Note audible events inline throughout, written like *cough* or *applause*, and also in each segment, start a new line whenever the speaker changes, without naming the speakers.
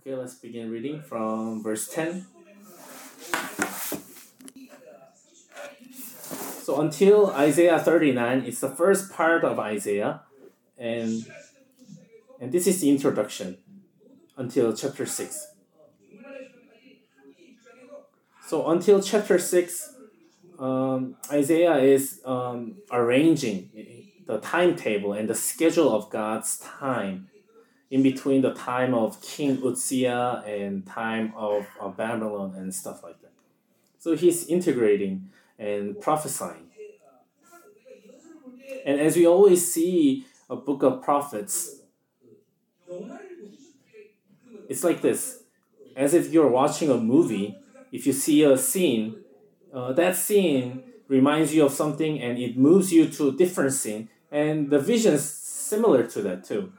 Okay, let's begin reading from verse 10. So until Isaiah 39, it's the first part of Isaiah, and and this is the introduction until chapter 6. So until chapter 6, um, Isaiah is um, arranging the timetable and the schedule of God's time in between the time of King Uzziah and time of, of Babylon and stuff like that. So he's integrating and prophesying. And as we always see a book of prophets, it's like this. As if you're watching a movie, if you see a scene, uh, that scene reminds you of something and it moves you to a different scene, and the vision is similar to that too.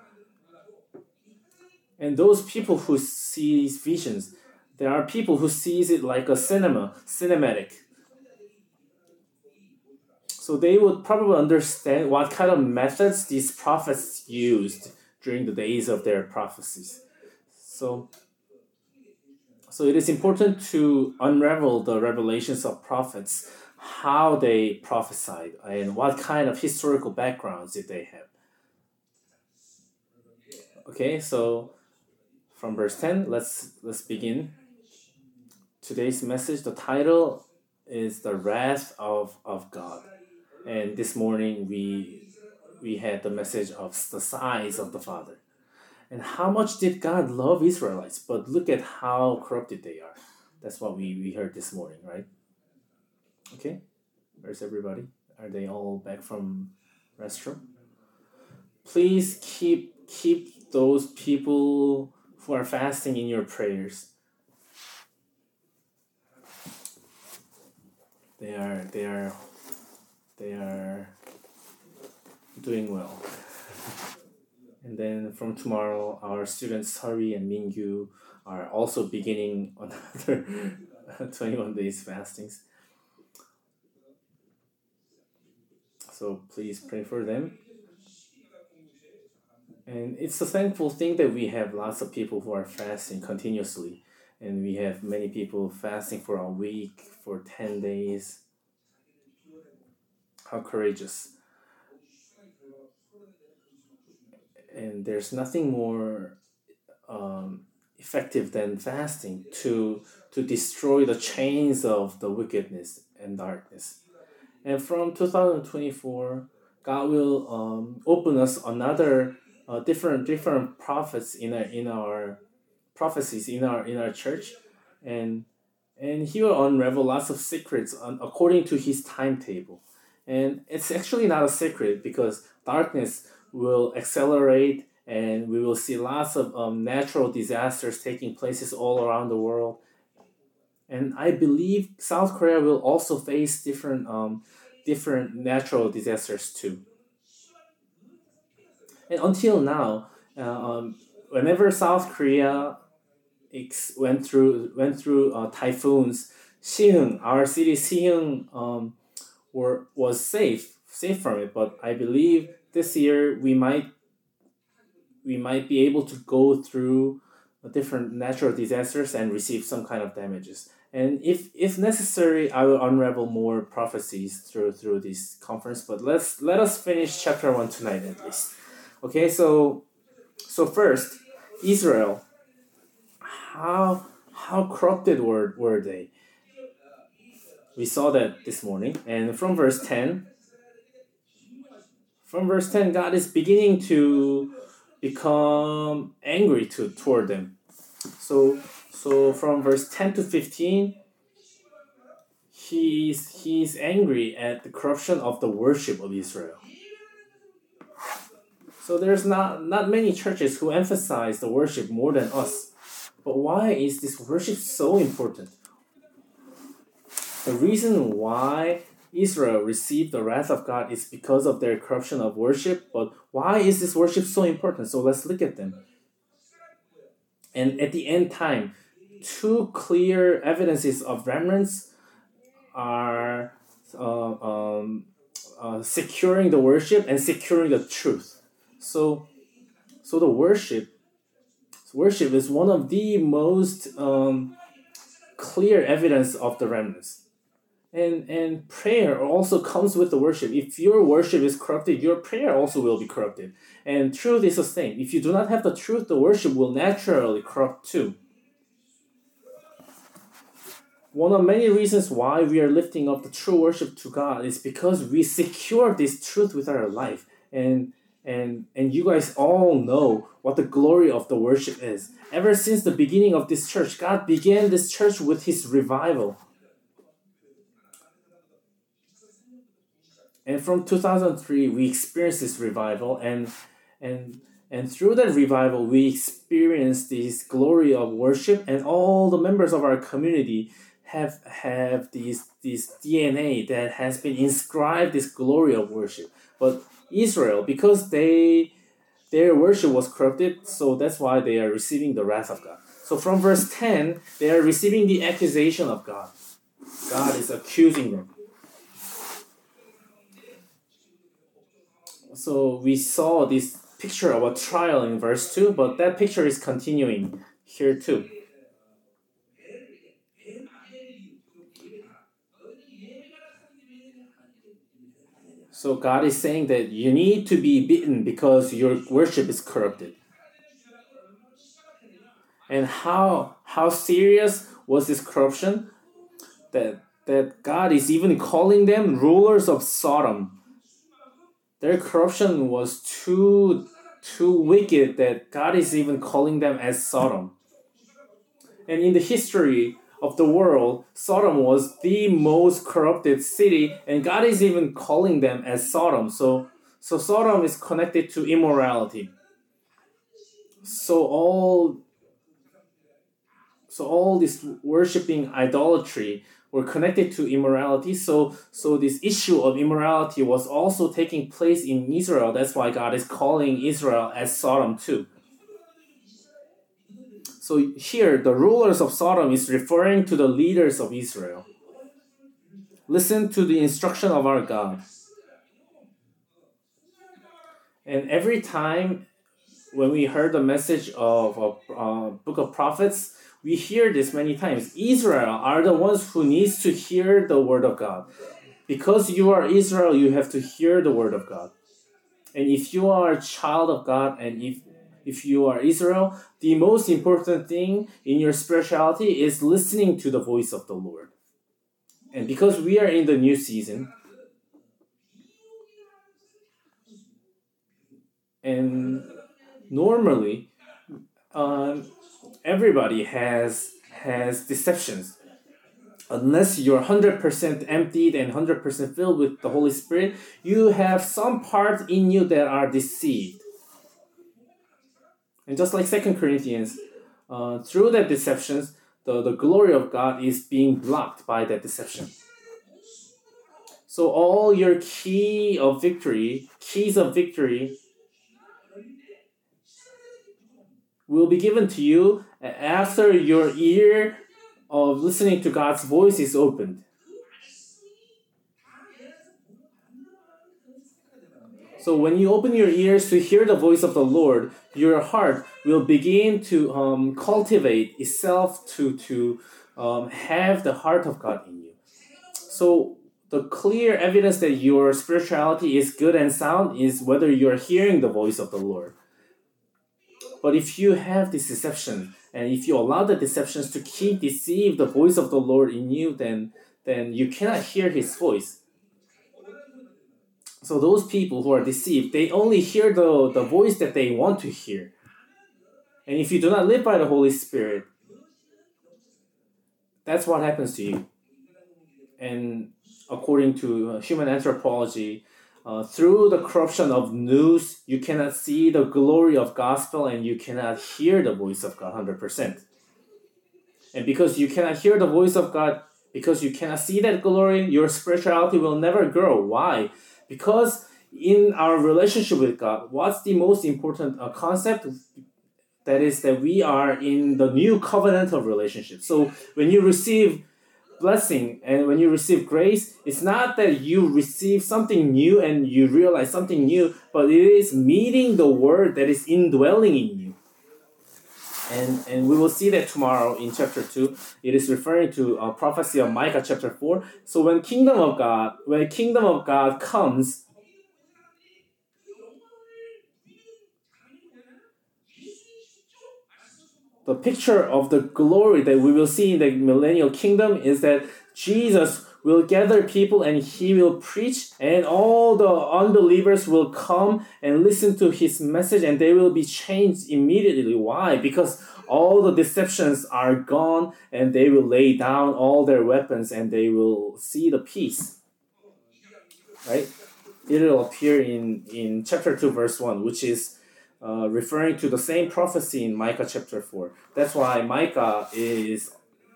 And those people who see visions, there are people who sees it like a cinema, cinematic. So they would probably understand what kind of methods these prophets used during the days of their prophecies. So so it is important to unravel the revelations of prophets, how they prophesied, and what kind of historical backgrounds did they have. Okay, so from verse 10 let's let's begin. Today's message the title is the wrath of, of god. And this morning we we had the message of the size of the father. And how much did god love israelites? But look at how corrupted they are. That's what we, we heard this morning right? Okay where's everybody? Are they all back from restroom? Please keep keep those people are fasting in your prayers. They are they are they are doing well. *laughs* And then from tomorrow, our students Hari and Mingyu are also beginning *laughs* another *laughs* 21 days fastings. So please pray for them and it's a thankful thing that we have lots of people who are fasting continuously. And we have many people fasting for a week, for 10 days. How courageous. And there's nothing more um, effective than fasting to, to destroy the chains of the wickedness and darkness. And from 2024, God will um, open us another uh, different different prophets in our in our prophecies in our in our church, and and he will unravel lots of secrets on, according to his timetable, and it's actually not a secret because darkness will accelerate and we will see lots of um, natural disasters taking places all around the world. And i believe south korea will also face different um, different natural disasters too and until now, uh, um, whenever South Korea ex- went through went through uh, typhoons, Siheung, our city Siheung, um, were was safe safe from it. But I believe this year we might we might be able to go through different natural disasters and receive some kind of damages. And if if necessary, I will unravel more prophecies through through this conference. But let's let us finish chapter one tonight at least. Okay, so so first, Israel. How how corrupted were, were they? We saw that this morning. And from verse 10, from verse 10, God is beginning to become angry to toward them. So so from verse 10 to 15, he's he's angry at the corruption of the worship of Israel. So there's not not many churches who emphasize the worship more than us. But why is this worship so important? The reason why Israel received the wrath of God is because of their corruption of worship. But why is this worship so important? So let's look at them. And at the end time, two clear evidences of remnants are uh, um, uh, securing the worship and securing the truth. So, so the worship, worship is one of the most um, clear evidence of the remnants. And, and prayer also comes with the worship. If your worship is corrupted, your prayer also will be corrupted. And truth is the same. If you do not have the truth, the worship will naturally corrupt too. One of many reasons why we are lifting up the true worship to God is because we secure this truth with our life. And and and you guys all know what the glory of the worship is. Ever since the beginning of this church, God began this church with his revival. And from 2003 we experienced this revival and and and through that revival we experienced this glory of worship and all the members of our community have have this this DNA that has been inscribed this glory of worship. But Israel, because they their worship was corrupted, so that's why they are receiving the wrath of God. So from verse 10, they are receiving the accusation of God. God is accusing them. So we saw this picture of a trial in verse 2, but that picture is continuing here too. So God is saying that you need to be beaten because your worship is corrupted. And how how serious was this corruption? That that God is even calling them rulers of Sodom. Their corruption was too too wicked that God is even calling them as Sodom. And in the history of the world, Sodom was the most corrupted city, and God is even calling them as Sodom. So, so Sodom is connected to immorality. So all, so all this worshiping idolatry were connected to immorality. So, so this issue of immorality was also taking place in Israel. That's why God is calling Israel as Sodom too. So here, the rulers of Sodom is referring to the leaders of Israel. Listen to the instruction of our God. And every time when we heard the message of a uh, book of prophets, we hear this many times. Israel are the ones who needs to hear the word of God. Because you are Israel, you have to hear the word of God. And if you are a child of God and if if you are Israel, the most important thing in your spirituality is listening to the voice of the Lord. And because we are in the new season, and normally, um, everybody has has deceptions. Unless you're 100% emptied and 100% filled with the Holy Spirit, you have some parts in you that are deceived and just like Second Corinthians, uh, through that deceptions, the, the glory of God is being blocked by that deception. So all your key of victory, keys of victory, will be given to you after your ear of listening to God's voice is opened. So when you open your ears to hear the voice of the Lord, your heart will begin to um, cultivate itself to to um, have the heart of God in you. So the clear evidence that your spirituality is good and sound is whether you're hearing the voice of the Lord. But if you have this deception and if you allow the deceptions to keep deceive the voice of the Lord in you, then then you cannot hear His voice so those people who are deceived, they only hear the, the voice that they want to hear. And if you do not live by the Holy Spirit, that's what happens to you. And according to uh, human anthropology, uh, through the corruption of nous, you cannot see the glory of gospel and you cannot hear the voice of God 100%. And because you cannot hear the voice of God, because you cannot see that glory, your spirituality will never grow. Why? Because in our relationship with God, what's the most important uh, concept? That is that we are in the new covenantal relationship. So when you receive blessing and when you receive grace, it's not that you receive something new and you realize something new, but it is meeting the word that is indwelling in you. And, and we will see that tomorrow in chapter 2 it is referring to a prophecy of micah chapter 4 so when kingdom of god when kingdom of god comes the picture of the glory that we will see in the millennial kingdom is that jesus will gather people and he will preach and all the unbelievers will come and listen to his message and they will be changed immediately. Why? Because all the deceptions are gone and they will lay down all their weapons and they will see the peace. Right? It will appear in in chapter 2 verse 1 which is uh, referring to the same prophecy in micah chapter 4 that's why micah is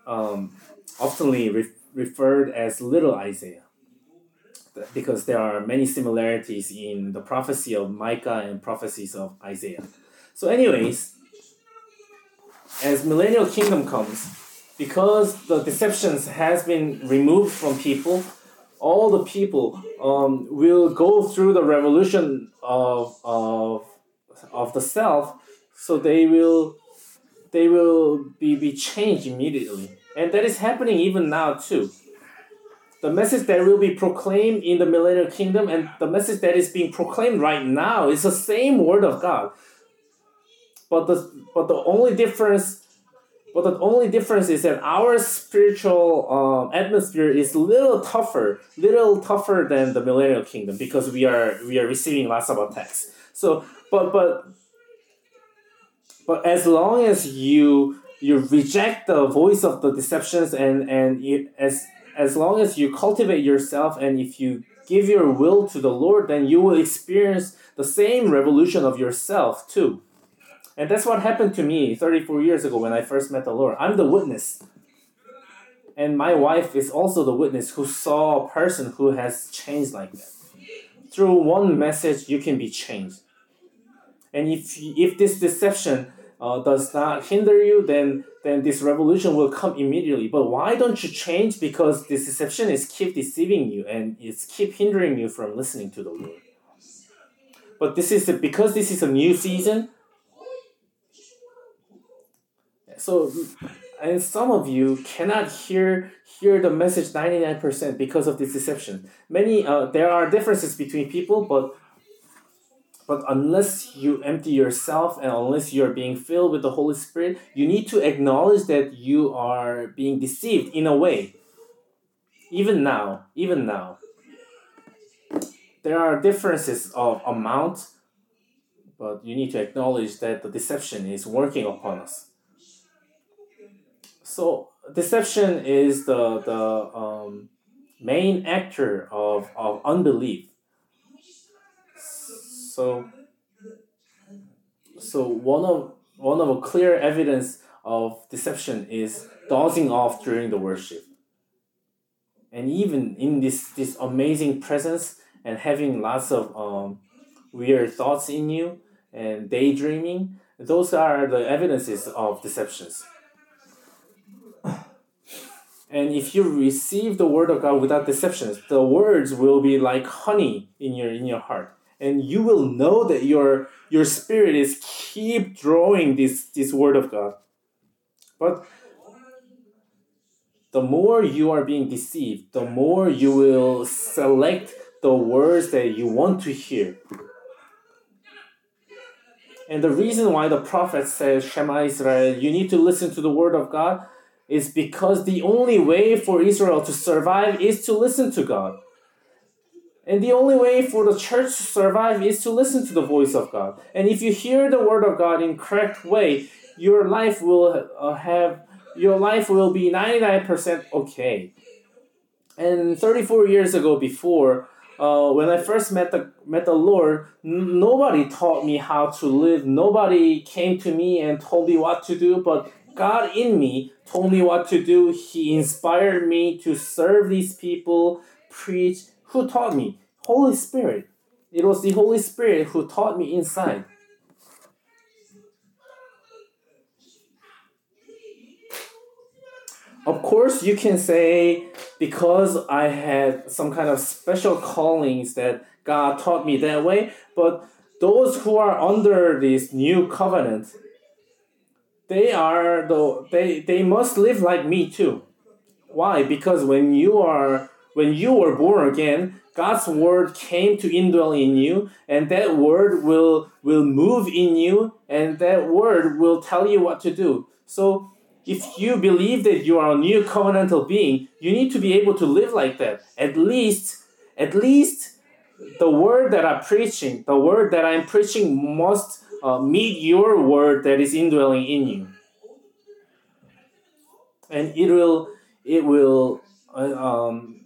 um, oftenly re- referred as little Isaiah because there are many similarities in the prophecy of Micah and prophecies of Isaiah. So, anyways, as millennial kingdom comes, because the deceptions has been removed from people, all the people um, will go through the revolution of, of, of the self, so they will they will be, be changed immediately. And that is happening even now too. The message that will be proclaimed in the millennial kingdom and the message that is being proclaimed right now is the same word of God. But the but the only difference but the only difference is that our spiritual um, atmosphere is a little tougher, little tougher than the millennial kingdom because we are we are receiving lots of attacks. So, but but but as long as you you reject the voice of the deceptions and and you, as as long as you cultivate yourself and if you give your will to the Lord, then you will experience the same revolution of yourself too. And that's what happened to me 34 years ago when I first met the Lord. I'm the witness. And my wife is also the witness who saw a person who has changed like that. Through one message, you can be changed. And if, if this deception uh, does not hinder you, then then this revolution will come immediately. But why don't you change? Because this deception is keep deceiving you and it's keep hindering you from listening to the Lord. But this is a, because this is a new season. So, and some of you cannot hear hear the message ninety nine percent because of this deception. Many uh, there are differences between people, but but unless you empty yourself and unless you're being filled with the Holy Spirit, you need to acknowledge that you are being deceived in a way. Even now, even now. There are differences of amount, but you need to acknowledge that the deception is working upon us. So, deception is the, the um, main actor of, of unbelief so, so one of one of a clear evidence of deception is dozing off during the worship. And even in this this amazing presence and having lots of um, weird thoughts in you and daydreaming, those are the evidences of deceptions. And if you receive the word of God without deceptions, the words will be like honey in your in your heart and you will know that your your spirit is keep drawing this this word of God. But the more you are being deceived, the more you will select the words that you want to hear. And the reason why the prophet says, Shema Israel, you need to listen to the word of God, is because the only way for Israel to survive is to listen to God. And the only way for the church to survive is to listen to the voice of God. And if you hear the word of God in correct way, your life will uh, have your life will be 99% okay. And 34 years ago before uh, when I first met the met the Lord, n- nobody taught me how to live. Nobody came to me and told me what to do, but God in me told me what to do. He inspired me to serve these people, preach, who taught me? Holy Spirit. It was the Holy Spirit who taught me inside. Of course, you can say because I had some kind of special callings that God taught me that way, but those who are under this new covenant, they are the they they must live like me too. Why? Because when you are when you were born again, God's word came to indwell in you, and that word will will move in you, and that word will tell you what to do. So if you believe that you are a new covenantal being, you need to be able to live like that. At least, at least the word that I'm preaching, the word that I'm preaching must uh, meet your word that is indwelling in you. And it will, it will uh, um,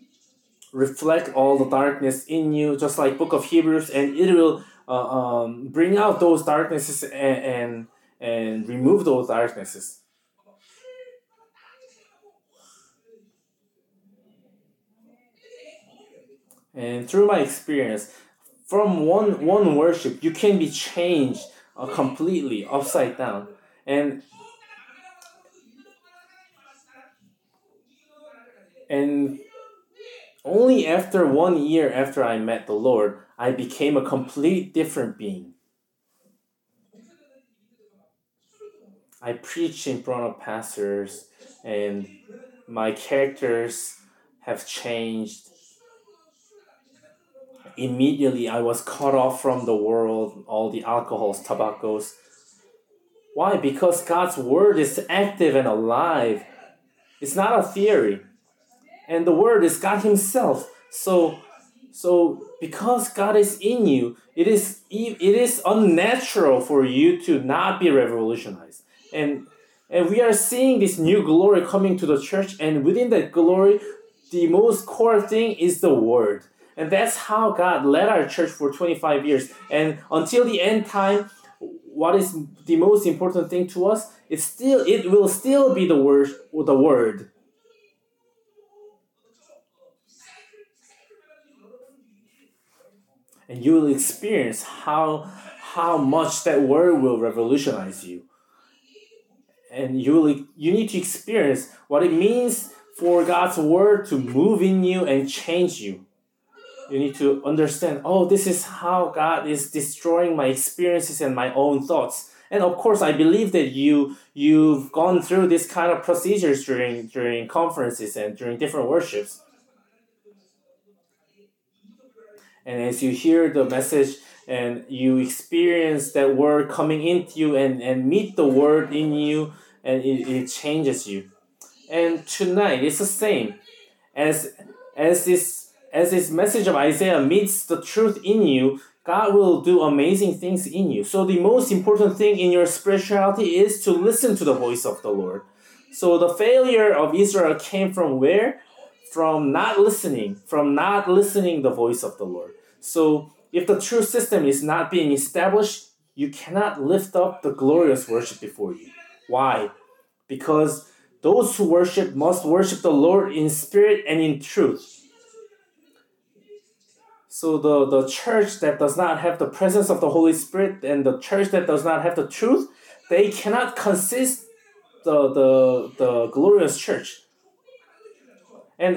reflect all the darkness in you, just like Book of Hebrews, and it will uh, um, bring out those darknesses and, and, and remove those darknesses. And through my experience, from one one worship, you can be changed uh, completely upside down. And and only after one year after I met the Lord, I became a complete different being. I preach in front of pastors, and my characters have changed immediately I was cut off from the world, all the alcohols, tobaccos. Why? Because God's word is active and alive. It's not a theory. And the word is God Himself. So so because God is in you, it is it is unnatural for you to not be revolutionized. And and we are seeing this new glory coming to the church, and within that glory, the most core thing is the word. And that's how God led our church for 25 years. And until the end time, what is the most important thing to us? It's still it will still be the word the word. And you will experience how how much that word will revolutionize you. And you will you need to experience what it means for God's word to move in you and change you. You need to understand oh this is how god is destroying my experiences and my own thoughts. And of course i believe that you you've gone through this kind of procedures during during conferences and during different worships and as you hear the message and you experience that word coming into you and, and meet the word in you and it, it changes you and tonight it's the same as as this as this message of Isaiah meets the truth in you, God will do amazing things in you. So the most important thing in your spirituality is to listen to the voice of the Lord. So the failure of Israel came from where? From not listening, from not listening the voice of the Lord. So if the true system is not being established, you cannot lift up the glorious worship before you. Why? Because those who worship must worship the Lord in spirit and in truth. So the, the church that does not have the presence of the Holy Spirit and the church that does not have the truth, they cannot consist the, the, the glorious church. And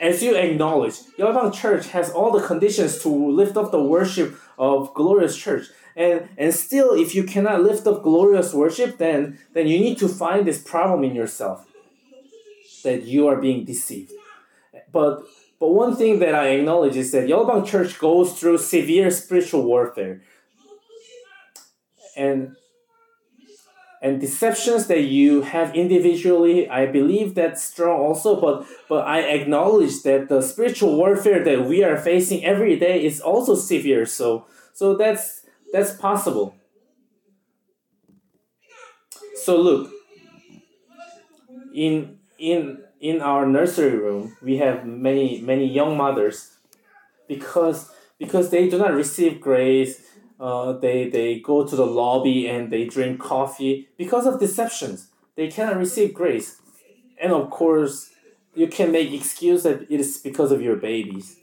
as you acknowledge, Yeolbang Church has all the conditions to lift up the worship of glorious church. And, and still, if you cannot lift up glorious worship, then, then you need to find this problem in yourself that you are being deceived. But but one thing that I acknowledge is that Yeolbang Church goes through severe spiritual warfare. And and deceptions that you have individually, I believe that's strong also, but but I acknowledge that the spiritual warfare that we are facing every day is also severe. So so that's that's possible. So look, in in in our nursery room we have many many young mothers because because they do not receive grace uh, they they go to the lobby and they drink coffee. Because of deceptions they cannot receive grace. And of course you can make excuse that it is because of your babies.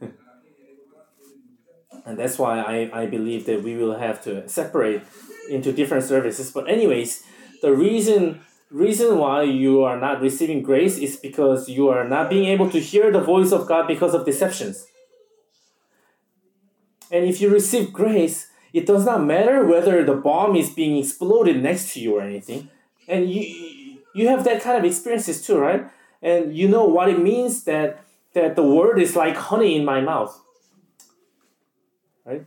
*laughs* And that's why I, I believe that we will have to separate into different services. But anyways the reason reason why you are not receiving grace is because you are not being able to hear the voice of God because of deceptions. And if you receive grace, it does not matter whether the bomb is being exploded next to you or anything. And you you have that kind of experiences too, right? And you know what it means that that the word is like honey in my mouth. Right?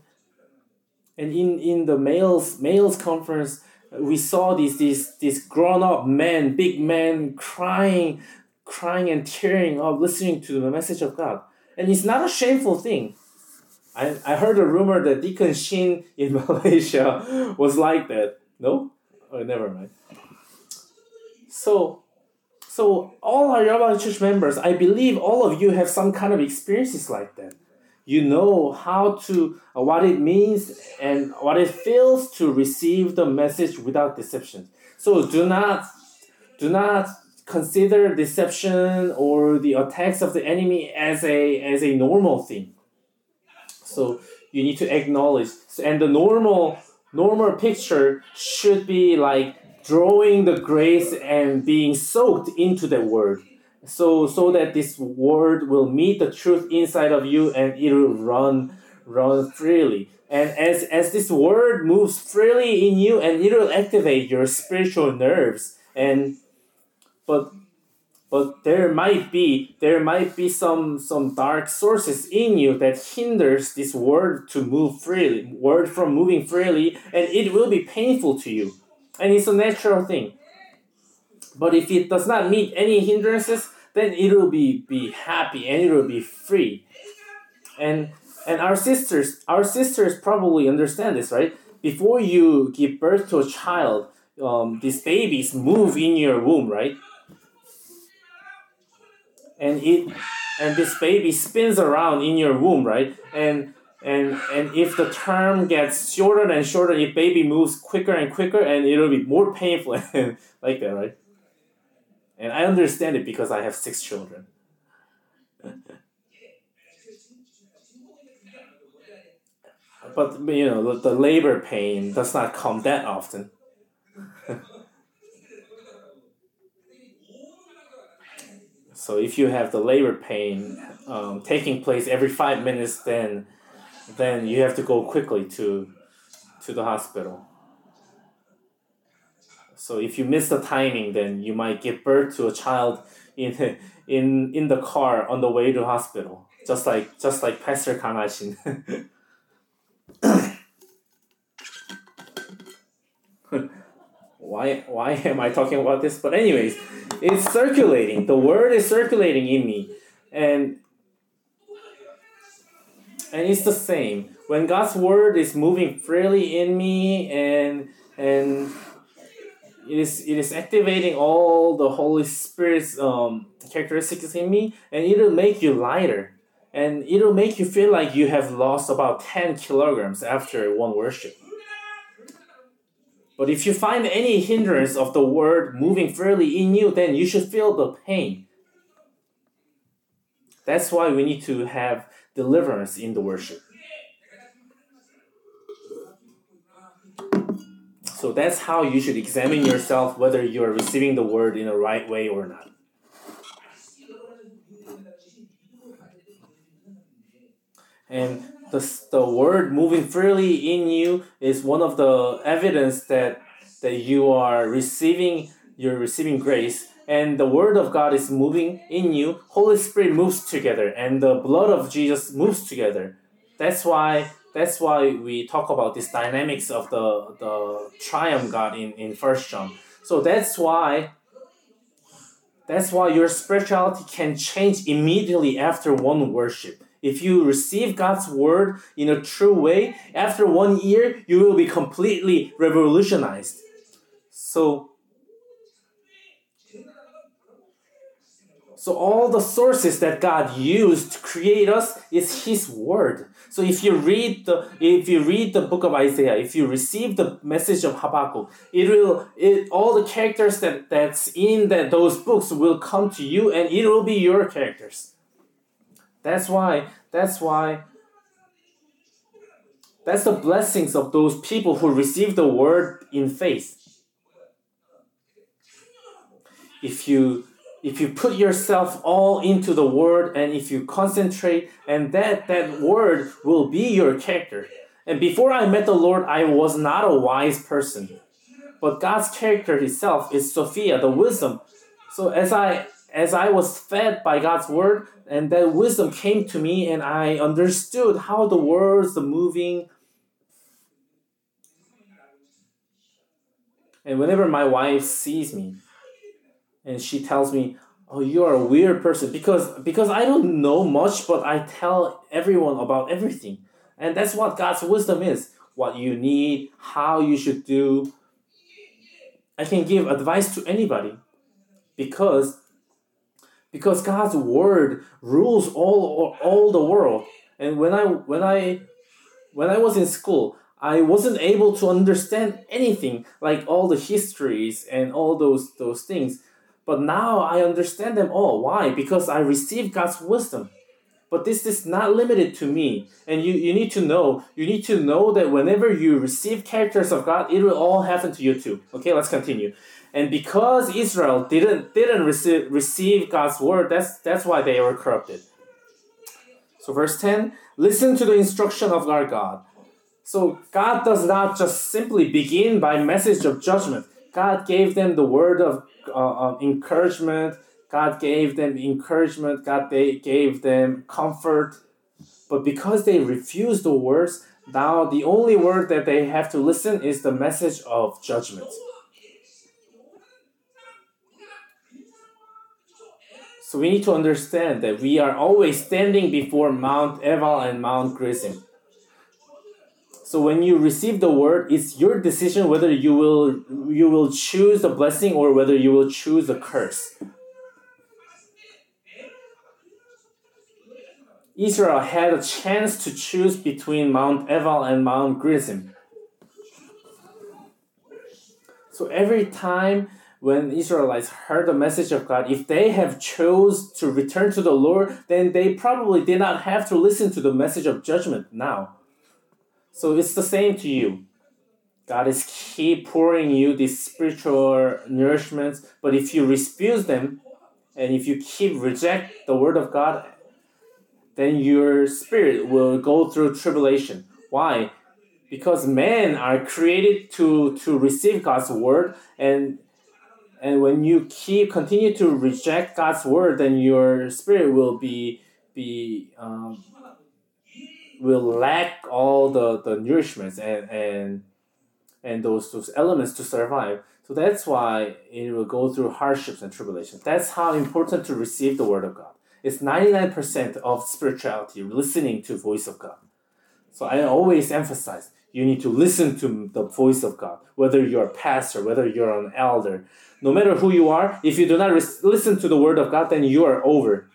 And in, in the males males conference, we saw these these these grown up men, big men crying, crying and tearing up, listening to the message of God. And it's not a shameful thing. I, I heard a rumor that Deacon Shin in *laughs* Malaysia was like that. No? Oh, never mind. So, so all our church members, I believe all of you have some kind of experiences like that. You know how to, uh, what it means and what it feels to receive the message without deception. So do not, do not consider deception or the attacks of the enemy as a as a normal thing so you need to acknowledge. And the normal normal picture should be like drawing the grace and being soaked into the word. So so that this word will meet the truth inside of you and it will run run freely. And as, as this word moves freely in you and it will activate your spiritual nerves and but but there might be there might be some some dark sources in you that hinders this word to move freely word from moving freely and it will be painful to you. And it's a natural thing. But if it does not meet any hindrances then it will be be happy and it will be free. And and our sisters our sisters probably understand this right? Before you give birth to a child um, these babies move in your womb right and it and this baby spins around in your womb, right? And and and if the term gets shorter and shorter, if baby moves quicker and quicker, and it'll be more painful *laughs* like that, right? And I understand it because I have six children. but you know the labor pain does not come that often. So if you have the labor pain um, taking place every five minutes, then then you have to go quickly to to the hospital. So if you miss the timing, then you might give birth to a child in in in the car on the way to hospital, just like just like Pastor Kangashin. *laughs* why why *laughs* am I talking about this? But anyways, it's circulating. The word is circulating in me, and and it's the same when God's word is moving freely in me, and and it is it is activating all the Holy Spirit's um, characteristics in me, and it'll make you lighter, and it'll make you feel like you have lost about ten kilograms after one worship but if you find any hindrance of the word moving freely in you, then you should feel the pain. That's why we need to have deliverance in the worship. So that's how you should examine yourself whether you are receiving the word in the right way or not. And the, the word moving freely in you is one of the evidence that that you are receiving you're receiving grace. And the word of god is moving in you. Holy spirit moves together and the blood of jesus moves together. That's why that's why we talk about this dynamics of the the triune god in in first john. So that's why that's why your spirituality can change immediately after one worship if you receive God's word in a true way, after one year, you will be completely revolutionized. So, so all the sources that God used to create us is His word. So if you read the if you read the book of Isaiah, if you receive the message of Habakkuk, it will it all the characters that that's in that those books will come to you, and it will be your characters. That's why, that's why, that's the blessings of those people who receive the word in faith. If you if you put yourself all into the word and if you concentrate and that that word will be your character And before I met the Lord, I was not a wise person. But God's character Himself is Sophia, the wisdom. So as I as I was fed by God's word, and that wisdom came to me, and I understood how the words, the moving, and whenever my wife sees me, and she tells me, "Oh, you are a weird person," because because I don't know much, but I tell everyone about everything. And that's what God's wisdom is what you need, how you should do. I can give advice to anybody because because God's word rules all all the world. And when I when I when I was in school, I wasn't able to understand anything like all the histories and all those those things. But now I understand them all. Why? Because I received God's wisdom. But this is not limited to me. And you, you need to know, you need to know that whenever you receive characters of God, it will all happen to you too. Okay, let's continue. And because Israel didn't didn't receive, receive God's word, that's that's why they were corrupted. So verse 10, listen to the instruction of our God. So God does not just simply begin by message of judgment. God gave them the word of uh, encouragement, God gave them encouragement, God they gave them comfort. But because they refused the words, now the only word that they have to listen is the message of judgment. So we need to understand that we are always standing before Mount Ebal and Mount Gerizim. So when you receive the word, it's your decision whether you will you will choose the blessing or whether you will choose the curse. Israel had a chance to choose between Mount Ebal and Mount Gerizim. So every time when Israelites heard the message of God, if they have chose to return to the Lord, then they probably did not have to listen to the message of judgment now. So it's the same to you. God is keep pouring you these spiritual nourishments, but if you refuse them, and if you keep reject the word of God then your spirit will go through tribulation. Why? Because men are created to, to receive God's word and and when you keep continue to reject God's word, then your spirit will be be um, will lack all the, the nourishments and, and and those those elements to survive. So that's why it will go through hardships and tribulations. That's how important to receive the word of God. It's 99% of spirituality, listening to voice of God. So I always emphasize you need to listen to the voice of God, whether you're a pastor, whether you're an elder, no matter who you are, if you do not res- listen to the word of God, then you are over.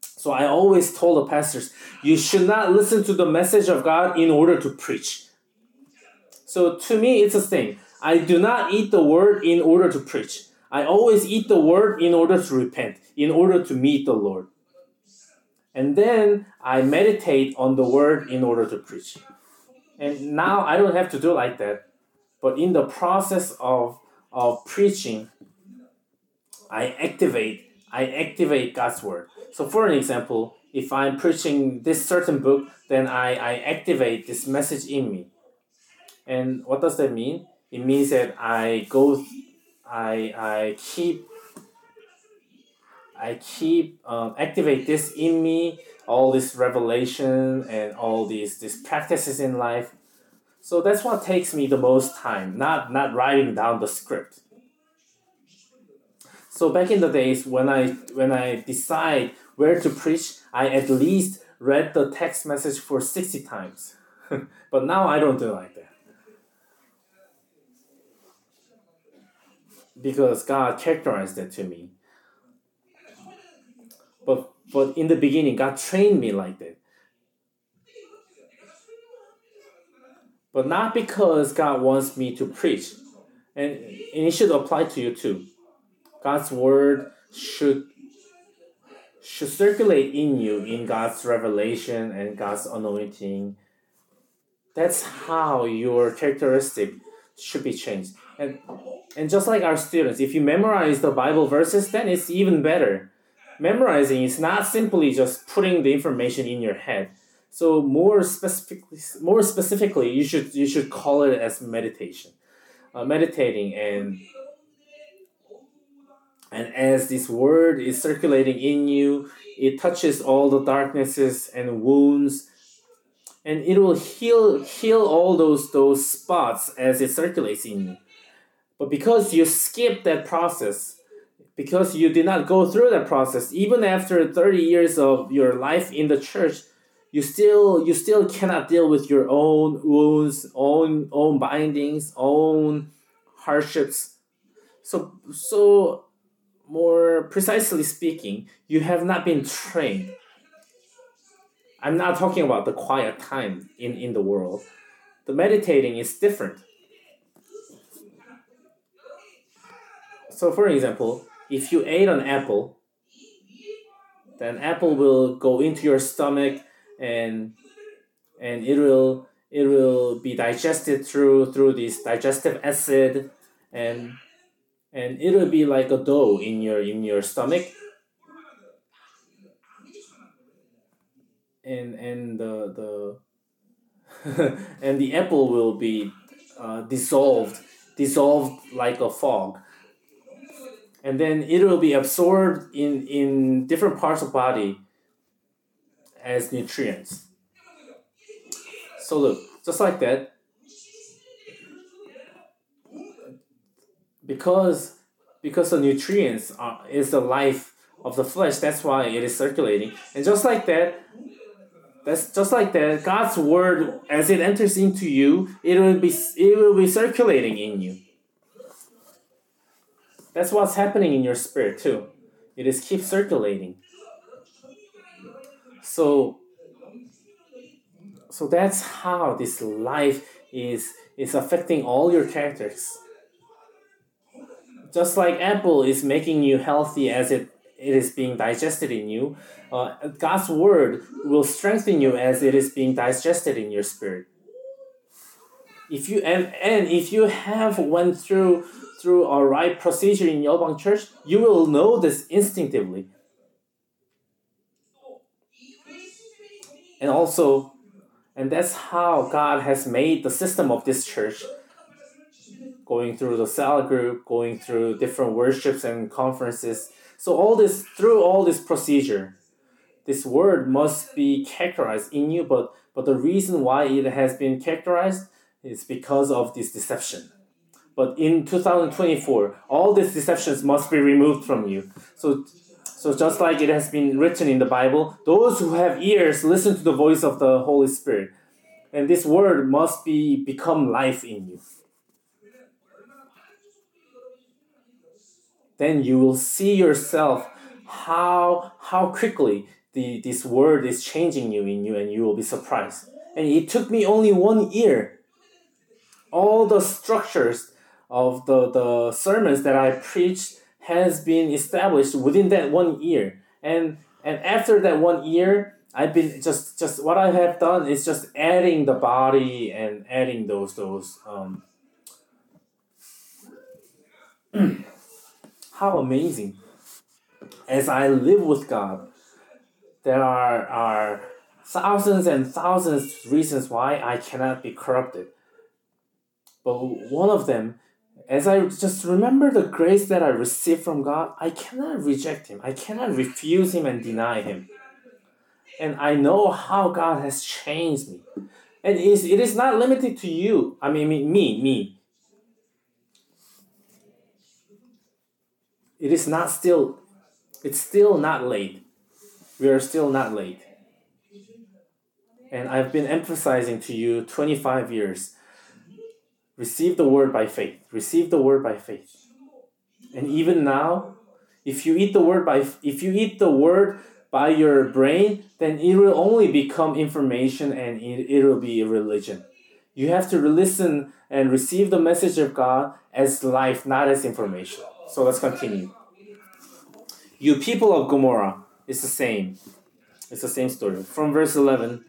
So I always told the pastors, you should not listen to the message of God in order to preach. So to me, it's a thing. I do not eat the word in order to preach. I always eat the word in order to repent, in order to meet the Lord. And then I meditate on the word in order to preach. And now I don't have to do like that. But in the process of, of preaching, I activate I activate God's word. So for an example, if I'm preaching this certain book, then I, I activate this message in me. And what does that mean? It means that I go I I keep I keep um, activate this in me, all this revelation and all these these practices in life. So that's what takes me the most time, not not writing down the script. So back in the days when I when I decide where to preach, I at least read the text message for sixty times. *laughs* but now I don't do like that. because God characterized it to me. But but in the beginning, God trained me like that. But not because God wants me to preach. And, and it should apply to you too. God's word should should circulate in you in God's revelation and God's anointing. That's how your characteristic should be changed. And and just like our students, if you memorize the Bible verses, then it's even better. Memorizing is not simply just putting the information in your head. So more specifically, more specifically, you should you should call it as meditation, uh, meditating and and as this word is circulating in you, it touches all the darknesses and wounds, and it will heal heal all those those spots as it circulates in you. But because you skip that process, because you did not go through that process, even after 30 years of your life in the church, you still you still cannot deal with your own wounds, own own bindings, own hardships. So so more precisely speaking, you have not been trained. I'm not talking about the quiet time in, in the world. The meditating is different. So, for example, if you ate an apple, then apple will go into your stomach and and it will it will be digested through through this digestive acid and and it'll be like a dough in your in your stomach. And and the the *laughs* and the apple will be uh, dissolved dissolved like a fog. And then it will be absorbed in in different parts of body as nutrients. So look just like that because because the nutrients are, is the life of the flesh that's why it is circulating. And just like that that's just like that god's word as it enters into you it will be it will be circulating in you. That's what's happening in your spirit too. It is keep circulating so so that's how this life is is affecting all your characters just like apple is making you healthy as it, it is being digested in you, uh, God's word will strengthen you as it is being digested in your spirit. If you and, and if you have went through through a right procedure in Yeolbang Church, you will know this instinctively. And also, and that's how God has made the system of this church going through the cell group, going through different worships and conferences. So all this through all this procedure, this word must be characterized in you, but but the reason why it has been characterized is because of this deception. But in 2024, all these deceptions must be removed from you. So so just like it has been written in the Bible, those who have ears listen to the voice of the Holy Spirit. And this word must be become life in you. then you will see yourself how how quickly the this word is changing you in you and you will be surprised and it took me only one year all the structures of the, the sermons that i preached has been established within that one year and and after that one year i've been just just what i have done is just adding the body and adding those those um *clears throat* how amazing. As I live with God, there are, are thousands and thousands of reasons why I cannot be corrupted. But one of them, as I just remember the grace that I received from God, I cannot reject Him. I cannot refuse Him and deny Him. And I know how God has changed me. And it is, it is not limited to you. I mean, me, me, me. it is not still it's still not late we are still not late and i've been emphasizing to you 25 years receive the word by faith receive the word by faith and even now if you eat the word by if you eat the word by your brain then it will only become information and it, it will be a religion you have to listen and receive the message of god as life not as information so let's continue. You people of Gomorrah, it's the same. It's the same story. From verse 11,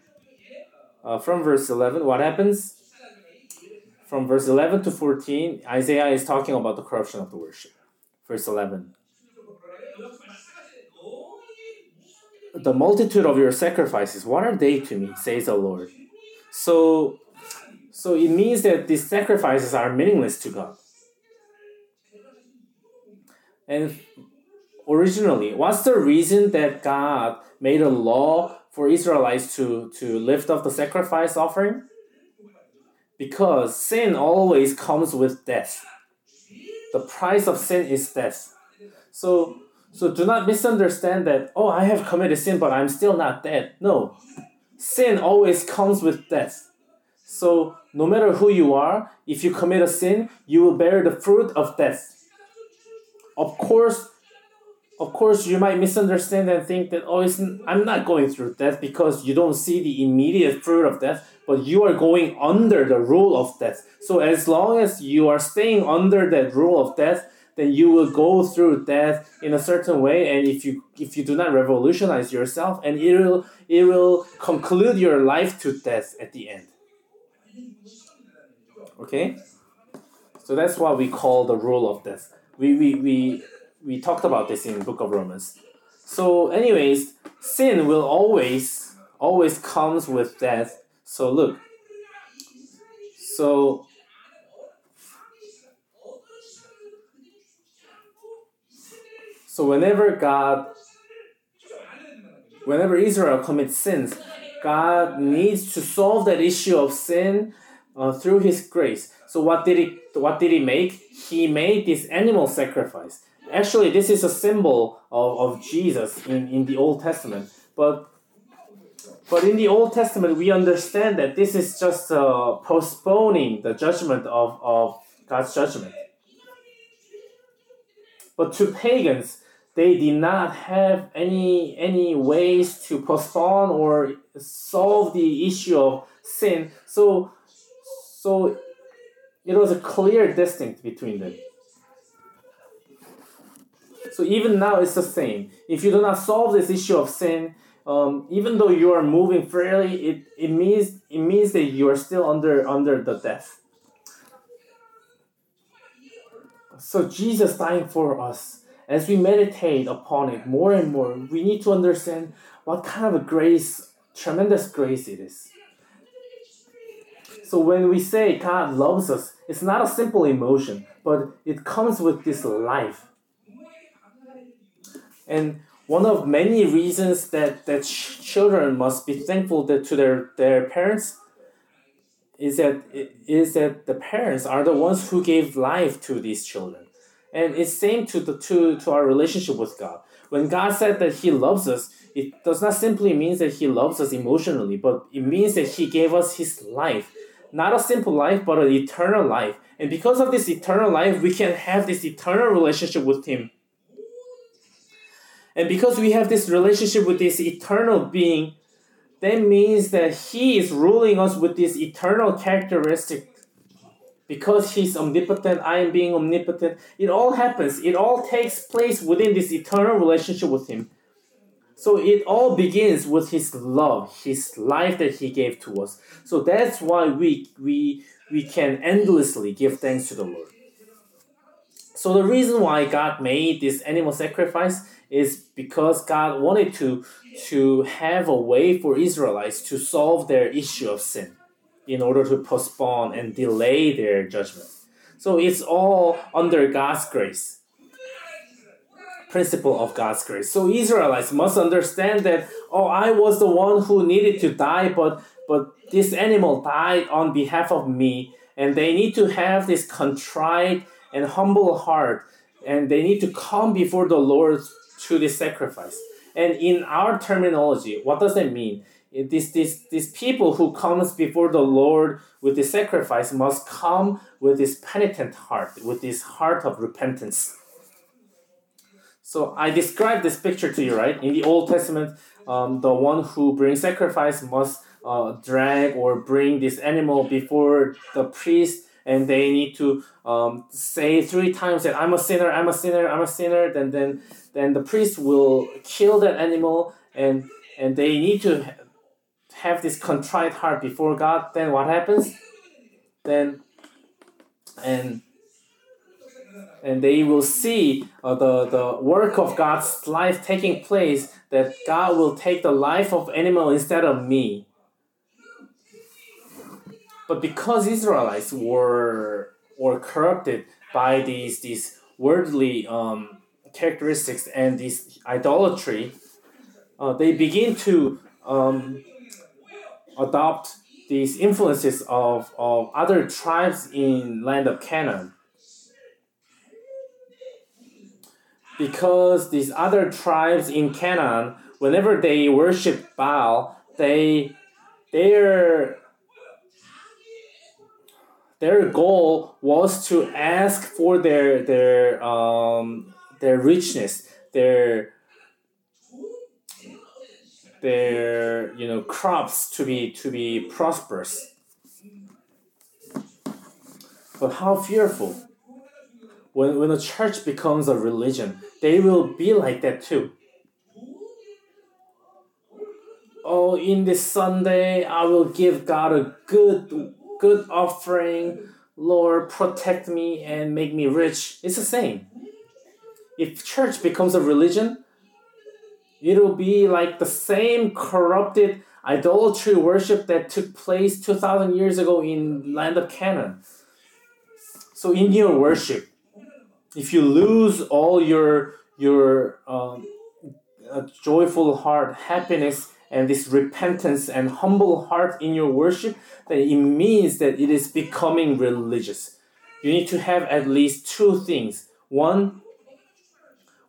uh, from verse 11, what happens? From verse 11 to 14, Isaiah is talking about the corruption of the worship. Verse 11. the multitude of your sacrifices, what are they to me, says the Lord. So, so it means that these sacrifices are meaningless to God. And originally, what's the reason that God made a law for Israelites to, to lift up the sacrifice offering? Because sin always comes with death. The price of sin is death. So so do not misunderstand that, oh, I have committed sin, but I'm still not dead. No. Sin always comes with death. So no matter who you are, if you commit a sin, you will bear the fruit of death. Of course, of course, you might misunderstand and think that, oh, I'm not going through death because you don't see the immediate fruit of death, but you are going under the rule of death. So as long as you are staying under that rule of death, then you will go through death in a certain way. And if you if you do not revolutionize yourself and it will it will conclude your life to death at the end. Okay? So that's what we call the rule of death. We we we, we talked about this in book of romans. So anyways sin will always always comes with death so look so So whenever God, whenever Israel commits sins, God needs to solve that issue of sin uh, through His grace. So what did he what did He make? He made this animal sacrifice. Actually, this is a symbol of, of Jesus in, in the Old Testament. But but in the Old Testament, we understand that this is just uh, postponing the judgment of, of God's judgment. But to pagans, they did not have any any ways to postpone or solve the issue of sin. So so it was a clear distinct between them. So even now it's the same. If you do not solve this issue of sin, um, even though you are moving freely, it, it means it means that you are still under under the death. So Jesus dying for us as we meditate upon it more and more, we need to understand what kind of a grace, tremendous grace it is. So when we say God loves us, it's not a simple emotion, but it comes with this life. And one of many reasons that, that children must be thankful that to their, their parents is that is that the parents are the ones who gave life to these children. And it's same to the to, to our relationship with God. When God said that He loves us, it does not simply mean that He loves us emotionally, but it means that He gave us His life. Not a simple life, but an eternal life. And because of this eternal life, we can have this eternal relationship with Him. And because we have this relationship with this eternal being, that means that He is ruling us with this eternal characteristic because he's omnipotent, I am being omnipotent. It all happens. It all takes place within this eternal relationship with him. So it all begins with his love, his life that he gave to us. So that's why we we we can endlessly give thanks to the Lord. So the reason why God made this animal sacrifice is because God wanted to to have a way for Israelites to solve their issue of sin in order to postpone and delay their judgment. So it's all under God's grace. Principle of God's grace. So Israelites must understand that, oh, I was the one who needed to die, but but this animal died on behalf of me, and they need to have this contrite and humble heart, and they need to come before the Lord to this sacrifice. And in our terminology, what does that mean? this, this, these people who comes before the Lord with the sacrifice must come with this penitent heart, with this heart of repentance. So I described this picture to you, right? In the Old Testament, um, the one who brings sacrifice must uh, drag or bring this animal before the priest, and they need to um, say three times that I'm a sinner, I'm a sinner, I'm a sinner. Then then then the priest will kill that animal, and and they need to have this contrite heart before God, then what happens? Then and and they will see uh, the, the work of God's life taking place, that God will take the life of animal instead of me. But because Israelites were were corrupted by these these worldly um, characteristics and this idolatry, uh, they begin to um, adopt these influences of, of other tribes in land of Canaan. Because these other tribes in Canaan, whenever they worship Baal, they their their goal was to ask for their their um, their richness, their their you know crops to be to be prosperous. But how fearful when when a church becomes a religion, they will be like that too. Oh, in this Sunday, I will give God a good good offering. Lord, protect me and make me rich. It's the same. If church becomes a religion, it'll be like the same corrupted idolatry worship that took place 2000 years ago in land of canaan. So in your worship if you lose all your your um, joyful heart happiness and this repentance and humble heart in your worship then it means that it is becoming religious. You need to have at least two things. One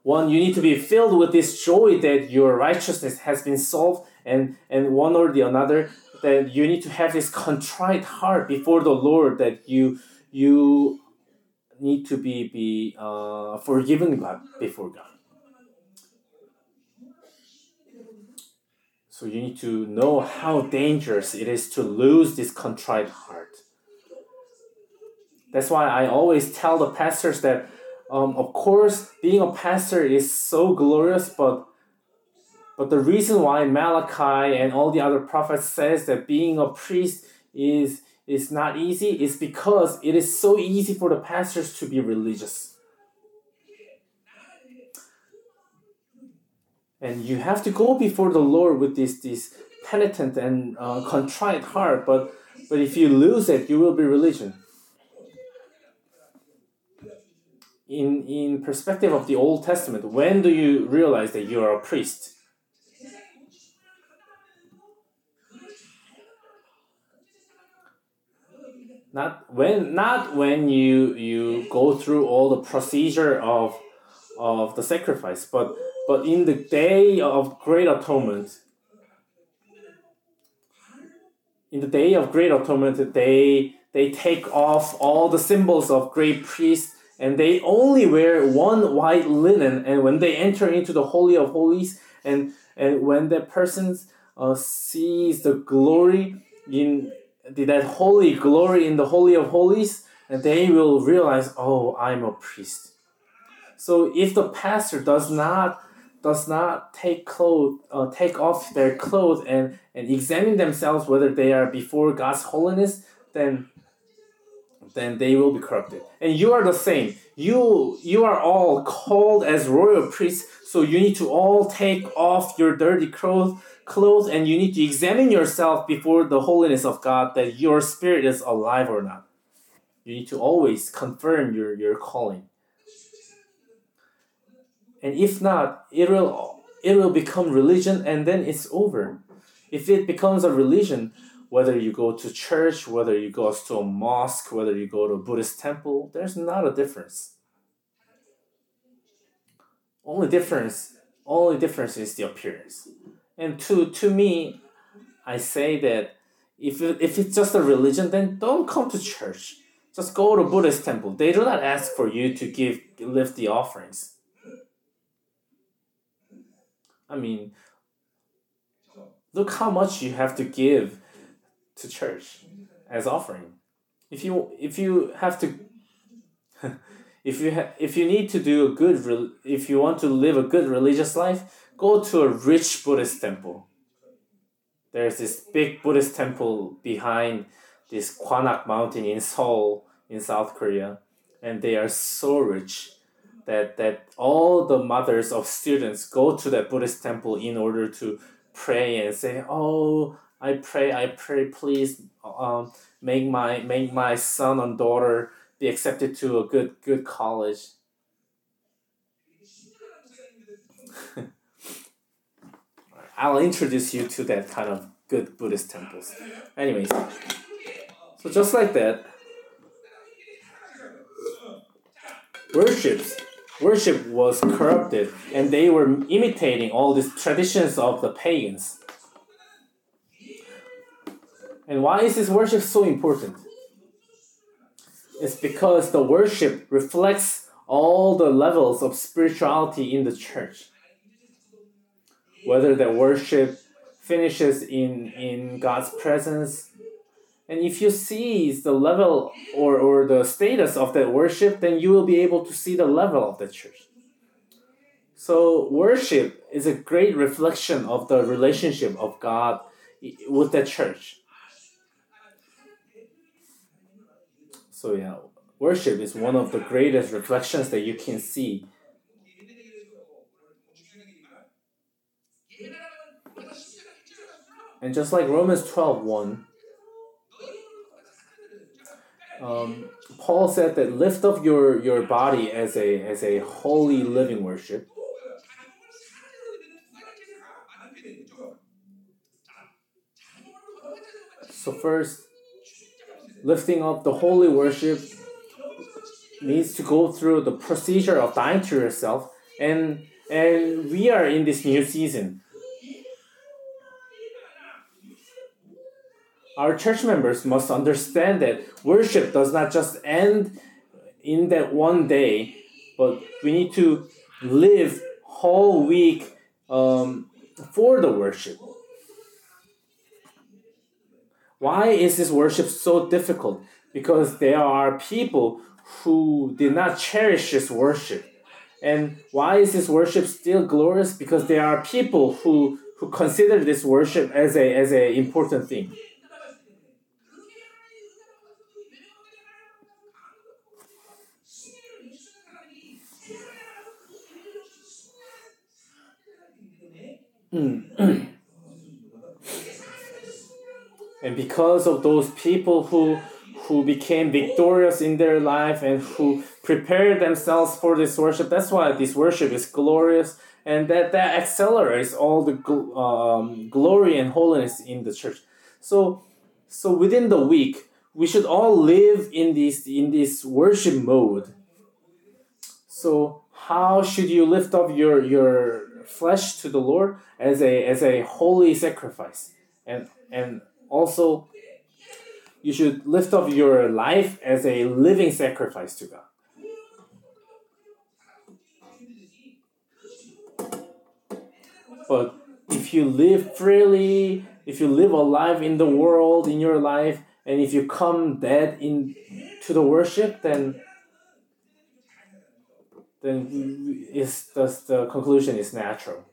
one, you need to be filled with this joy that your righteousness has been solved, and, and one or the another, that you need to have this contrite heart before the Lord that you you need to be be uh, forgiven God before God. So you need to know how dangerous it is to lose this contrite heart. That's why I always tell the pastors that um, of course, being a pastor is so glorious, but but the reason why Malachi and all the other prophets says that being a priest is is not easy is because it is so easy for the pastors to be religious. And you have to go before the Lord with this this penitent and uh, contrite heart, but but if you lose it, you will be religion. In in perspective of the Old Testament, when do you realize that you are a priest? Not when not when you you go through all the procedure of of the sacrifice, but but in the day of great atonement. In the day of great atonement, they they take off all the symbols of great priest and they only wear one white linen and when they enter into the holy of holies and and when that person uh, sees the glory in that holy glory in the holy of holies and they will realize oh i'm a priest. So if the pastor does not does not take clothes uh, take off their clothes and and examine themselves whether they are before god's holiness then then they will be corrupted. And you are the same. You you are all called as royal priests, so you need to all take off your dirty clothes clothes and you need to examine yourself before the holiness of God that your spirit is alive or not. You need to always confirm your, your calling. And if not, it will it will become religion and then it's over. If it becomes a religion, whether you go to church, whether you go to a mosque, whether you go to a Buddhist temple, there's not a difference. Only difference, only difference is the appearance. And to to me, I say that if if it's just a religion, then don't come to church. Just go to Buddhist temple. They do not ask for you to give lift the offerings. I mean, look how much you have to give to church as offering. If you if you have to *laughs* if you ha- if you need to do a good re- if you want to live a good religious life, go to a rich Buddhist temple. There's this big Buddhist temple behind this Kwanak mountain in Seoul in South Korea. and they are so rich that that all the mothers of students go to that Buddhist temple in order to pray and say, "Oh, I pray, I pray, please, um, make my make my son and daughter be accepted to a good good college." *laughs* I'll introduce you to that kind of good Buddhist temples. Anyways, so just like that, worships worship was corrupted and they were imitating all these traditions of the pagans. And why is this worship so important? It's because the worship reflects all the levels of spirituality in the church. Whether the worship finishes in, in God's presence and if you see the level or, or the status of that worship, then you will be able to see the level of the church. So worship is a great reflection of the relationship of God with the church. So yeah, worship is one of the greatest reflections that you can see. And just like Romans 12 1, um, Paul said that lift up your, your body as a as a holy living worship. So first, lifting up the holy worship needs to go through the procedure of dying to yourself, and and we are in this new season. our church members must understand that worship does not just end in that one day, but we need to live whole week um, for the worship. Why is this worship so difficult? Because there are people who did not cherish this worship. And why is this worship still glorious? Because there are people who, who consider this worship as a as a important thing. Mm. *clears throat* and because of those people who who became victorious in their life and who prepared themselves for this worship that's why this worship is glorious and that that accelerates all the um, glory and holiness in the church. So so within the week we should all live in this in this worship mode. So how should you lift up your your flesh to the Lord as a as a holy sacrifice, and and also you should lift up your life as a living sacrifice to God. But if you live freely, if you live alive in the world in your life, and if you come dead in to the worship, then then is the, the conclusion is natural.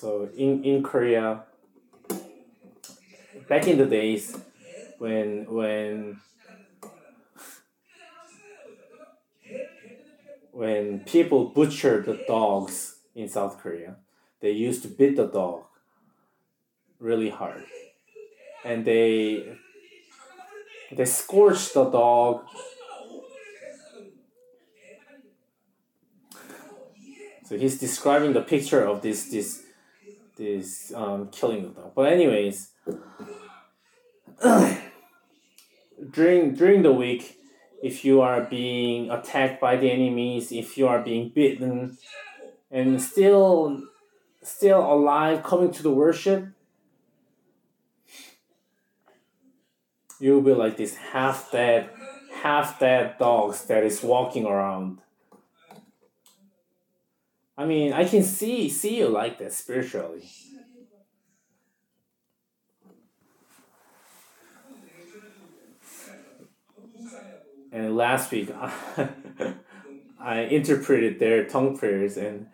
So in, in Korea, back in the days when when when people butchered the dogs in South Korea, they used to beat the dog really hard. And they they scorched the dog. So he's describing the picture of this this this um, killing the dog. But anyways, *clears throat* during during the week, if you are being attacked by the enemies, if you are being bitten, and still still alive, coming to the worship, you'll be like this half dead, half dead dogs that is walking around. I mean, I can see see you like that spiritually. And last week, *laughs* I interpreted their tongue prayers and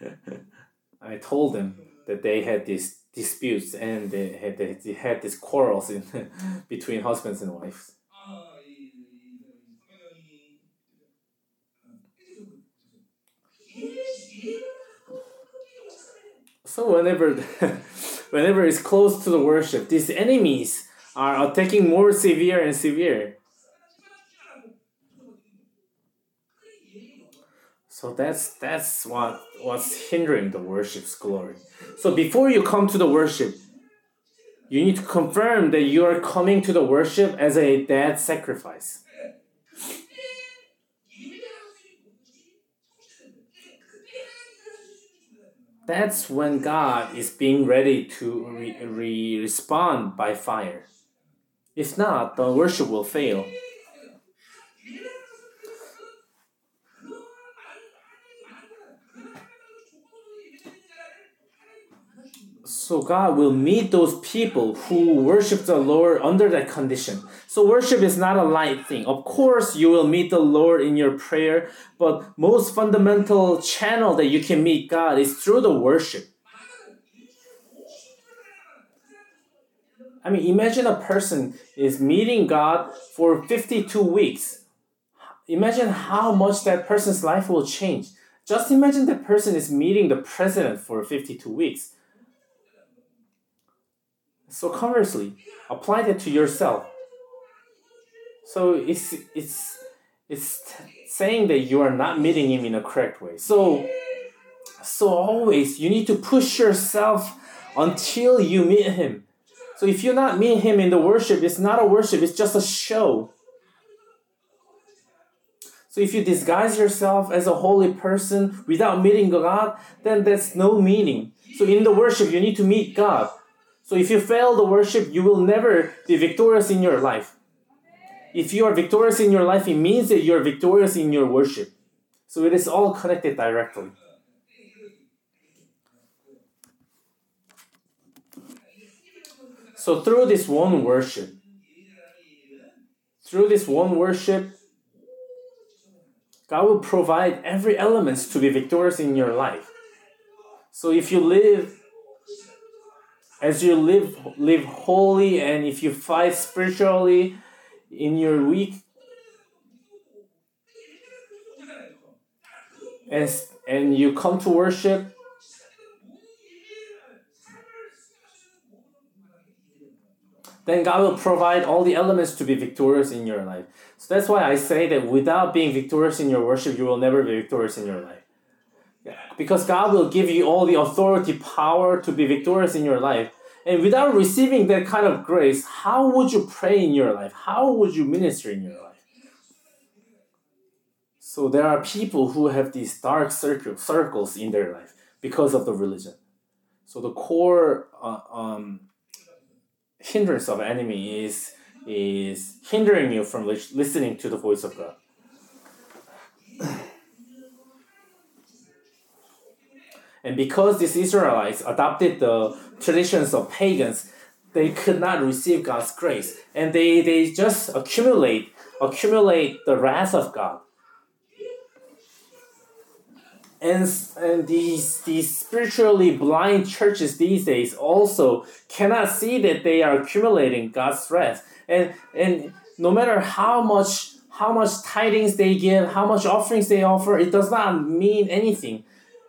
*laughs* I told them that they had these disputes and they had they had these quarrels in *laughs* between husbands and wives. Whenever *laughs* whenever it's close to the worship, these enemies are attacking more severe and severe. So that's that's what what's hindering the worship's glory. So before you come to the worship, you need to confirm that you are coming to the worship as a dead sacrifice. That's when God is being ready to re- re- respond by fire. If not, the worship will fail. So God will meet those people who worship the Lord under that condition. So worship is not a light thing. Of course, you will meet the Lord in your prayer, but most fundamental channel that you can meet God is through the worship. I mean, imagine a person is meeting God for 52 weeks. Imagine how much that person's life will change. Just imagine that person is meeting the president for 52 weeks so conversely, apply that to yourself. So it's it's it's saying that you are not meeting him in a correct way. So so always you need to push yourself until you meet him. So if you're not meeting him in the worship, it's not a worship, it's just a show. So if you disguise yourself as a holy person without meeting God, then that's no meaning. So in the worship, you need to meet God. So if you fail the worship, you will never be victorious in your life. If you are victorious in your life, it means that you are victorious in your worship. So it is all connected directly. So through this one worship, through this one worship, God will provide every element to be victorious in your life. So if you live as you live live holy and if you fight spiritually in your week and, and you come to worship then God will provide all the elements to be victorious in your life. So that's why I say that without being victorious in your worship, you will never be victorious in your life. Because God will give you all the authority, power to be victorious in your life. And without receiving that kind of grace, how would you pray in your life? How would you minister in your life? So there are people who have these dark circle, circles in their life because of the religion. So the core uh, um, hindrance of enemy is is hindering you from listening to the voice of God. And because these Israelites adopted the traditions of pagans, they could not receive God's grace. And they, they just accumulate, accumulate the wrath of God. And, and these, these spiritually blind churches these days also cannot see that they are accumulating God's wrath. And, and no matter how much how much tidings they give, how much offerings they offer, it does not mean anything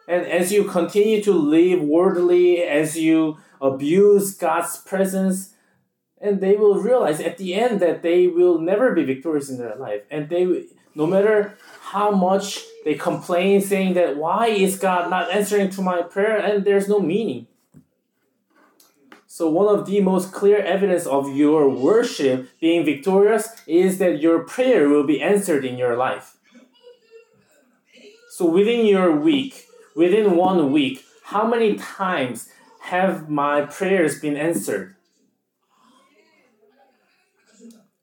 and as you continue to live worldly, as you abuse God's presence, and they will realize at the end that they will never be victorious in their life. And they, no matter how much they complain, saying that why is God not answering to my prayer, and there's no meaning. So one of the most clear evidence of your worship being victorious is that your prayer will be answered in your life. So within your week, within one week, how many times have my prayers been answered?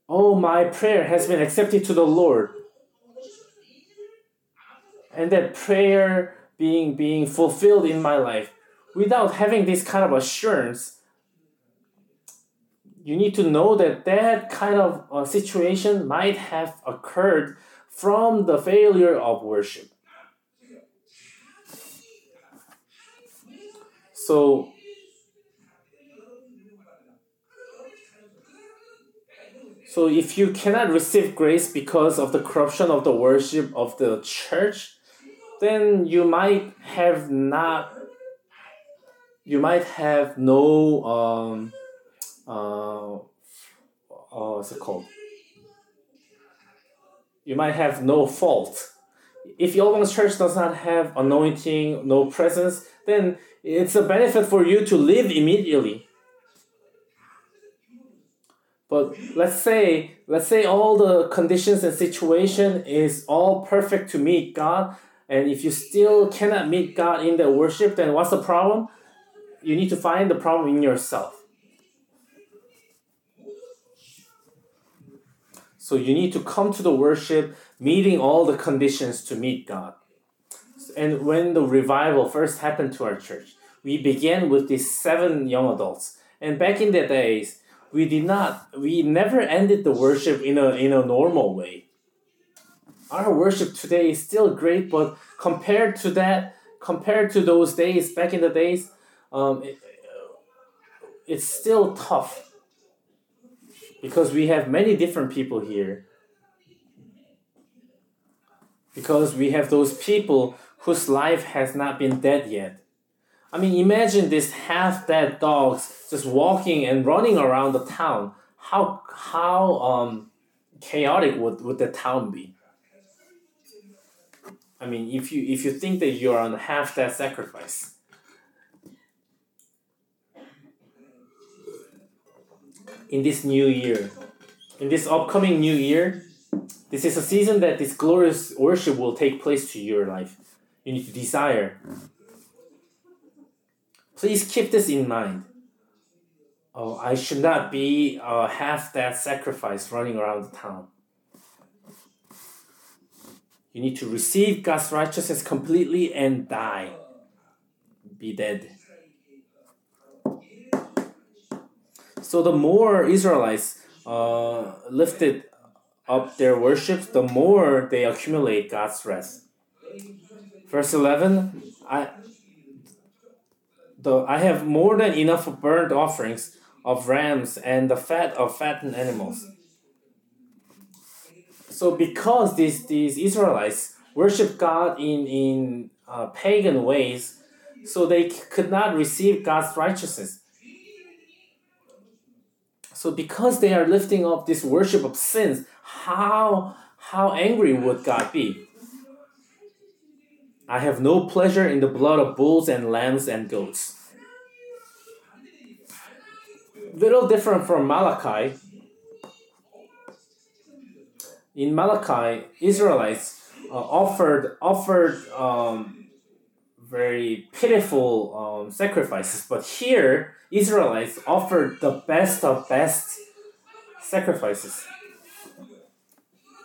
Oh, my prayer has been accepted to the Lord. And that prayer being being fulfilled in my life without having this kind of assurance you need to know that that kind of uh, situation might have occurred from the failure of worship So So if you cannot receive grace because of the corruption of the worship of the church, then you might have not you might have no um uh, uh what's it called? You might have no fault. If your own church does not have anointing, no presence, then it's a benefit for you to live immediately but let's say let's say all the conditions and situation is all perfect to meet god and if you still cannot meet God in the worship, then what's the problem? You need to find the problem in yourself. So you need to come to the worship meeting all the conditions to meet God. And when the revival first happened to our church, we began with these seven young adults. And back in the days, we did not, we never ended the worship in a, in a normal way our worship today is still great, but compared to that, compared to those days back in the days, um, it, it's still tough because we have many different people here. Because we have those people whose life has not been dead yet. I mean, imagine these half dead dogs just walking and running around the town. How how um, chaotic would, would the town be? I mean, if you if you think that you're on half that sacrifice, in this new year, in this upcoming new year, this is a season that this glorious worship will take place to your life. You need to desire. Please keep this in mind. Oh, I should not be uh, half that sacrifice running around the town. You need to receive God's righteousness completely and die. Be dead. So the more Israelites uh, lifted up their worship, the more they accumulate God's wrath. Verse 11 I, the, I have more than enough burnt offerings of rams and the fat of fattened animals. So because these these Israelites worship God in in uh, pagan ways, so they could not receive God's righteousness. So because they are lifting up this worship of sins, how how angry would God be? I have no pleasure in the blood of bulls and lambs and goats. Little different from Malachi, in Malachi, Israelites uh, offered offered um, very pitiful um, sacrifices, but here Israelites offered the best of best sacrifices.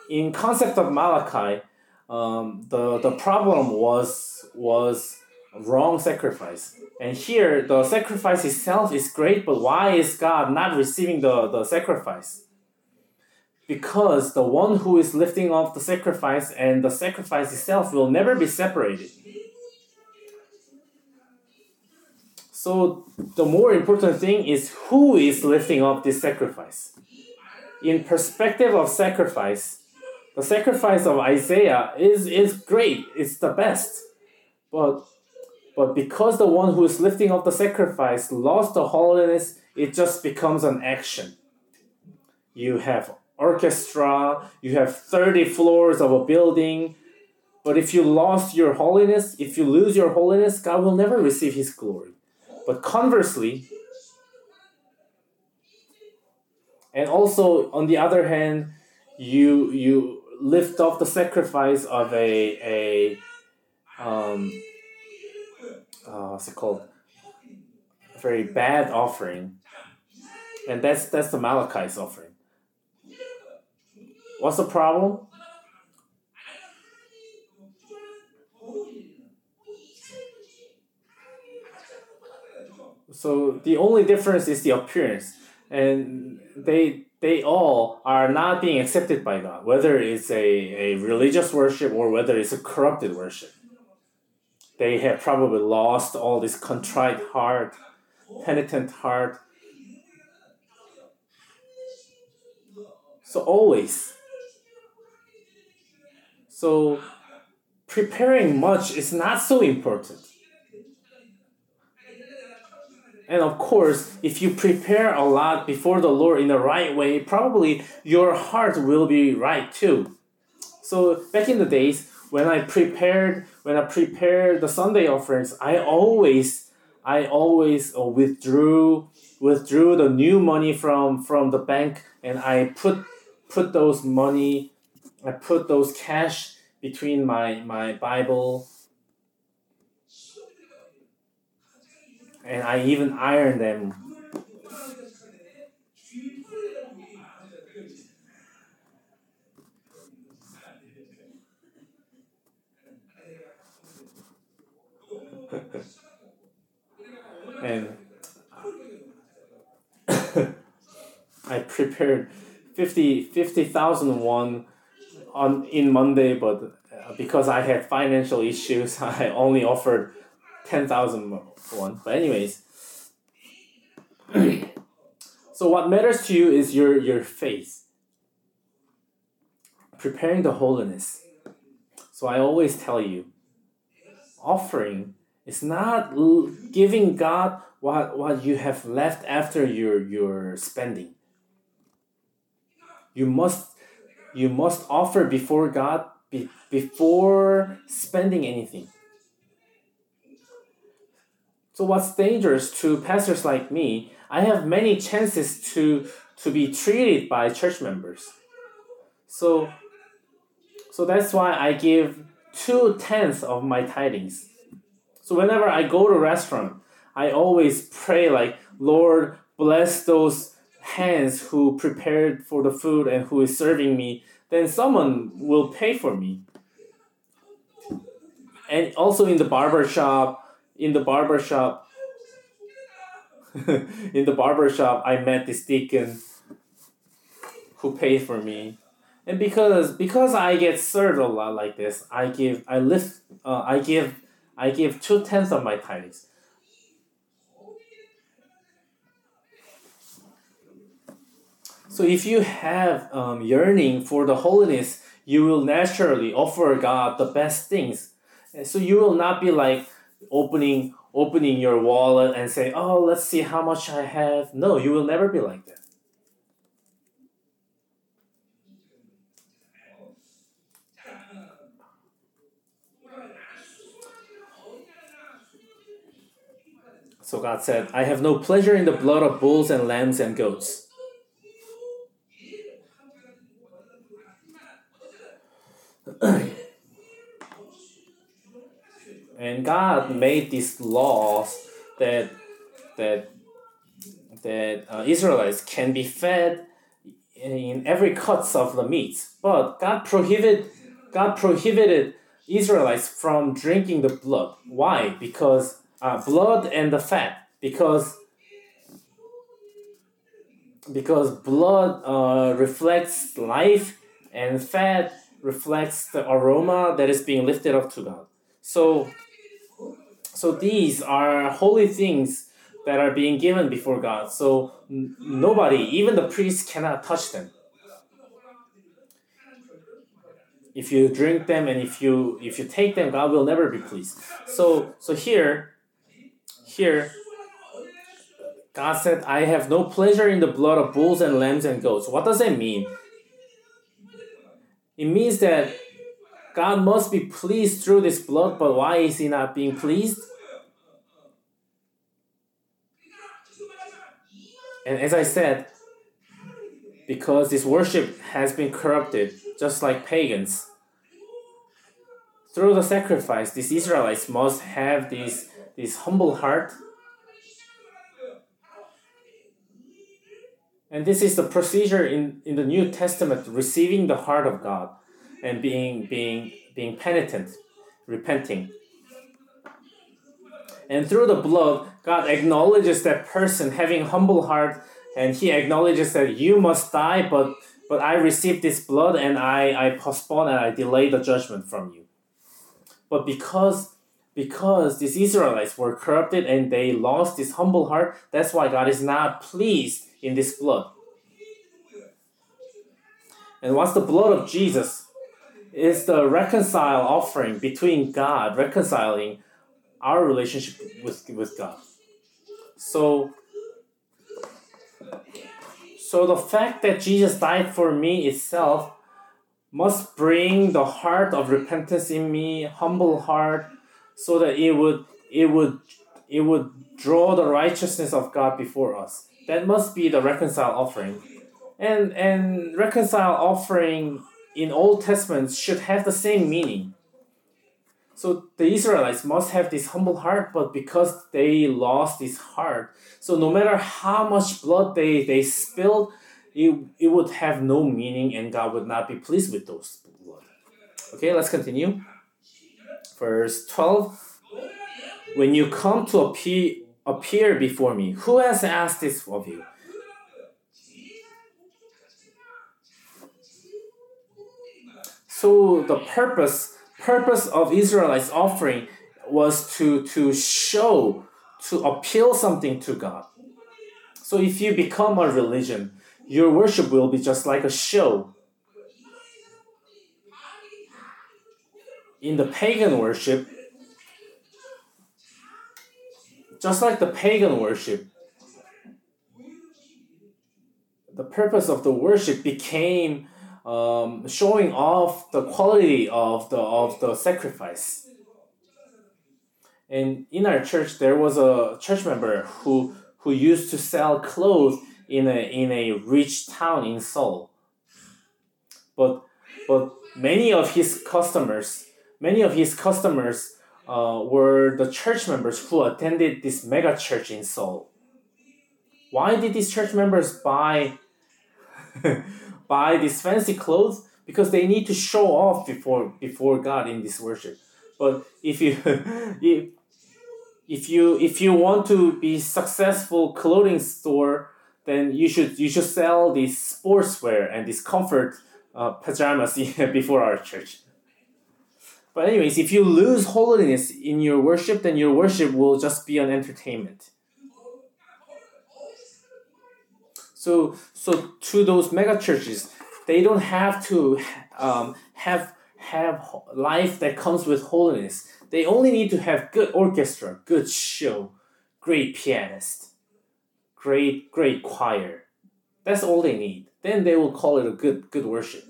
In concept of Malachi, um, the the problem was was wrong sacrifice. And here the sacrifice itself is great, but why is God not receiving the, the sacrifice? because the one who is lifting off the sacrifice and the sacrifice itself will never be separated. So the more important thing is who is lifting up this sacrifice. In perspective of sacrifice, the sacrifice of Isaiah is, is great, it's the best. But but because the one who is lifting up the sacrifice lost the holiness, it just becomes an action. You have orchestra, you have 30 floors of a building. But if you lost your holiness, if you lose your holiness, God will never receive his glory. But conversely, and also on the other hand, you you lift off the sacrifice of a a um uh, what's it called? A very bad offering. And that's that's the Malachi's offering. What's the problem? So the only difference is the appearance, and they they all are not being accepted by God, whether it's a, a religious worship or whether it's a corrupted worship. They have probably lost all this contrite heart, penitent heart, So always. So preparing much is not so important. And of course, if you prepare a lot before the Lord in the right way, probably your heart will be right too. So back in the days when I prepared when I prepared the Sunday offerings, I always I always uh, withdrew withdrew the new money from from the bank and I put put those money I put those cash between my my Bible and I even iron them. *laughs* and *coughs* I prepared 50 50,000 won on in Monday, but uh, because I had financial issues, *laughs* I only offered 10,000 won. But anyways, *clears throat* so what matters to you is your your faith. Preparing the holiness. So I always tell you, offering is not giving God what, what you have left after your, your spending. You must you must offer before God be, before spending anything. So what's dangerous to pastors like me, I have many chances to to be treated by church members. So so that's why I give two tenths of my tidings. So whenever I go to restaurant, I always pray like, Lord, bless those hands who prepared for the food and who is serving me. Then someone will pay for me. And also in the barber shop, in the barber shop, *laughs* in the barber shop, I met this deacon who paid for me. And because because I get served a lot like this, I give I lift uh, I give I give two tenths of my tithes. So if you have um, yearning for the holiness, you will naturally offer God the best things. And so you will not be like opening opening your wallet and say, "Oh, let's see how much I have." No, you will never be like that. So God said, I have no pleasure in the blood of bulls and lambs and goats. *clears throat* and God made these laws that that that uh, Israelites can be fed in every cuts of the meat, but God prohibited God prohibited Israelites from drinking the blood. Why? Because uh, blood and the fat. Because because blood uh, reflects life and fat reflects the aroma that is being lifted up to God. So, so these are holy things that are being given before God. So n- nobody, even the priest, cannot touch them. If you drink them and if you if you take them, God will never be pleased. So so here, here, God said, "I have no pleasure in the blood of bulls and lambs and goats." What does that mean? It means that God must be pleased through this blood, but why is he not being pleased? And as I said, because this worship has been corrupted, just like pagans. Through the sacrifice, these Israelites must have this, this humble heart. And this is the procedure in, in the New Testament, receiving the heart of God and being being being penitent, repenting. And through the blood, God acknowledges that person having humble heart, and He acknowledges that you must die, but but I received this blood and I, I postpone and I delay the judgment from you. But because because these Israelites were corrupted and they lost this humble heart, that's why God is not pleased in this blood. And what's the blood of Jesus? Is the reconcile offering between God, reconciling our relationship with, with God. So, so the fact that Jesus died for me itself must bring the heart of repentance in me, humble heart, so that it would it would it would draw the righteousness of God before us. That must be the reconcile offering. And and reconcile offering in Old Testament should have the same meaning. So the Israelites must have this humble heart, but because they lost this heart, so no matter how much blood they, they spilled, it, it would have no meaning and God would not be pleased with those blood. Okay, let's continue. Verse 12. When you come to appear, appear before me, who has asked this of you? So the purpose purpose of Israelites offering was to to show to appeal something to God. So if you become a religion, your worship will be just like a show. In the pagan worship, just like the pagan worship, the purpose of the worship became um, showing off the quality of the of the sacrifice. And in our church, there was a church member who who used to sell clothes in a in a rich town in Seoul. But but many of his customers, many of his customers uh, were the church members who attended this mega church in Seoul. Why did these church members buy *laughs* buy these fancy clothes because they need to show off before before God in this worship. But if you *laughs* if, you if you want to be successful clothing store, then you should you should sell these sportswear and these comfort uh, pajamas *laughs* before our church. But anyways, if you lose holiness in your worship, then your worship will just be an entertainment. So so to those mega churches, they don't have to um, have have life that comes with holiness. They only need to have good orchestra, good show, great pianist, great great choir. That's all they need. Then they will call it a good good worship.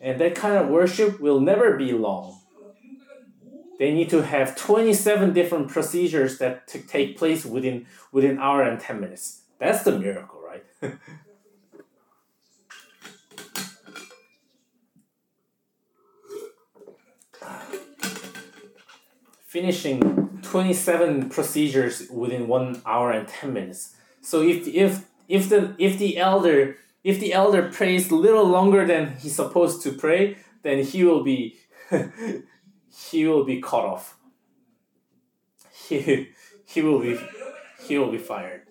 And that kind of worship will never be long. They need to have 27 different procedures that take place within within hour and 10 minutes that's the miracle, right? *laughs* Finishing 27 procedures within one hour and 10 minutes. So if, if, if, the, if the elder if the elder prays a little longer than he's supposed to pray, then he will be *laughs* he will be cut off. *laughs* He, he will be he will be fired.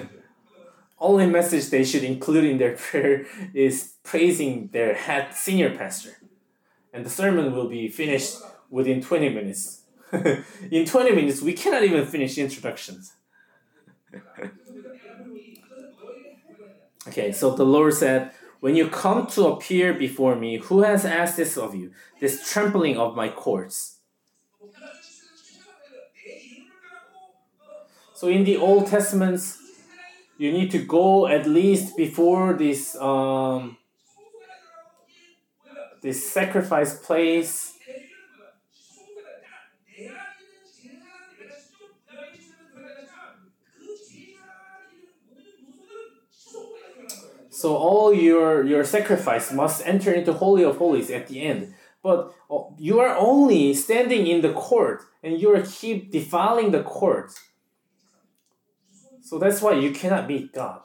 *laughs* only message they should include in their *laughs* prayer is praising their head senior pastor. And the sermon will be finished within 20 minutes. *laughs* in 20 minutes, we cannot even finish introductions. okay, so the Lord said, When you come to appear before me, who has asked this of you, this trampling of my courts? So in the Old Testaments, you need to go at least before this um, this sacrifice place. So all your your sacrifice must enter into holy of holies at the end. But uh, you are only standing in the court and you are keep defiling the court so that's why you cannot meet God.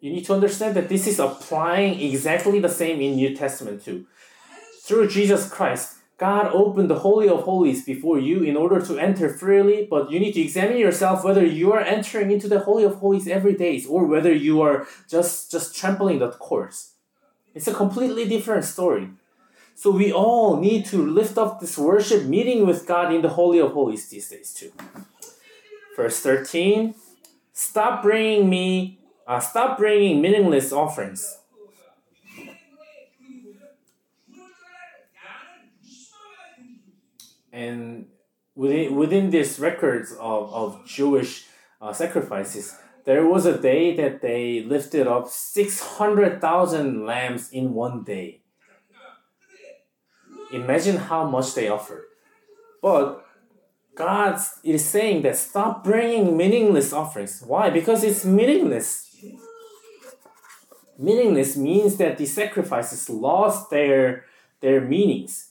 You need to understand that this is applying exactly the same in New Testament too. Through Jesus Christ, God opened the Holy of Holies before you in order to enter freely, but you need to examine yourself whether you are entering into the Holy of Holies every day or whether you are just, just trampling the course. It's a completely different story. So we all need to lift up this worship meeting with God in the Holy of Holies these days too. Verse 13 Stop bringing me, uh, stop bringing meaningless offerings. And within, within these records of, of Jewish uh, sacrifices, there was a day that they lifted up 600,000 lambs in one day. Imagine how much they offered. But God is saying that stop bringing meaningless offerings. Why? Because it's meaningless. Meaningless means that the sacrifices lost their, their meanings.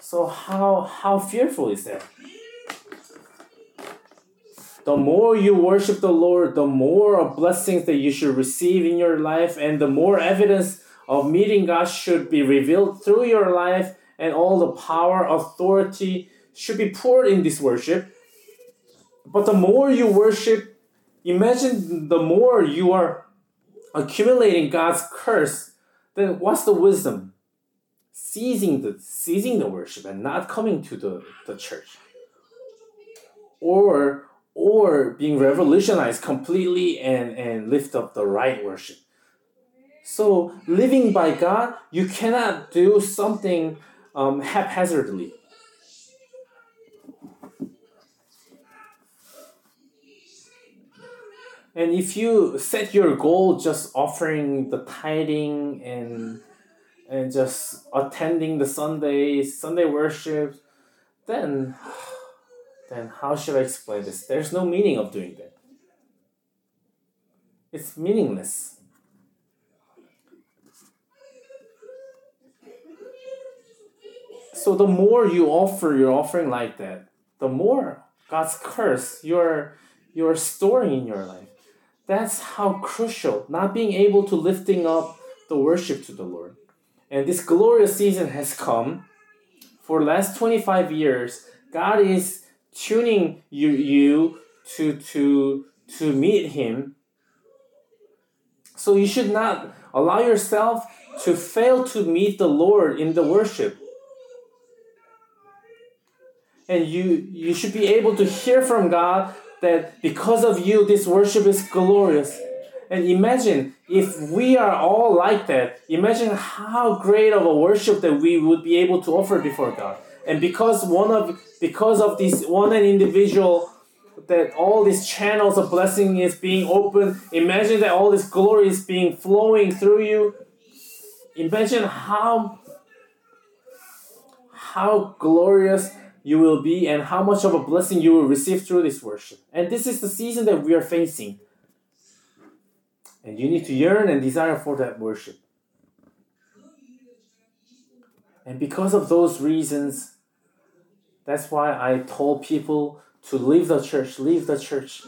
So how how fearful is that? The more you worship the Lord, the more blessings that you should receive in your life, and the more evidence of meeting God should be revealed through your life, and all the power, authority should be poured in this worship. But the more you worship, imagine the more you are accumulating God's curse, then what's the wisdom? Seizing the ceasing the worship and not coming to the, the church. Or or being revolutionized completely and, and lift up the right worship. So, living by God, you cannot do something um, haphazardly. And if you set your goal just offering the tithing and and just attending the Sunday Sunday worship, then then how should I explain this? There's no meaning of doing that. It's meaningless. So the more you offer your offering like that, the more God's curse you're you're storing in your life. That's how crucial not being able to lifting up the worship to the Lord. And this glorious season has come. For last 25 years, God is tuning you, you to, to, to meet Him. So you should not allow yourself to fail to meet the Lord in the worship. And you, you should be able to hear from God that because of you, this worship is glorious. And imagine if we are all like that, imagine how great of a worship that we would be able to offer before God. And because one of because of this one individual that all these channels of blessing is being open, imagine that all this glory is being flowing through you. Imagine how how glorious you will be and how much of a blessing you will receive through this worship. And this is the season that we are facing. And you need to yearn and desire for that worship. And because of those reasons, that's why I told people to leave the church, leave the church.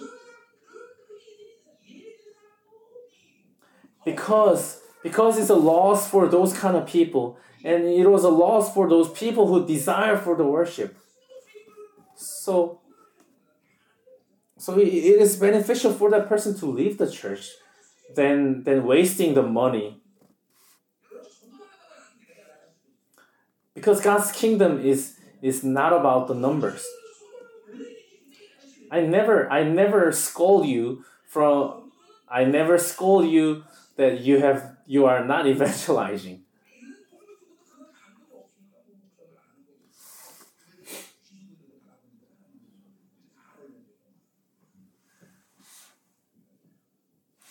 Because because it's a loss for those kind of people and it was a loss for those people who desire for the worship. So so it is beneficial for that person to leave the church than than wasting the money. Because God's kingdom is is not about the numbers. I never I never scold you from I never scold you that you have you are not *laughs* evangelizing.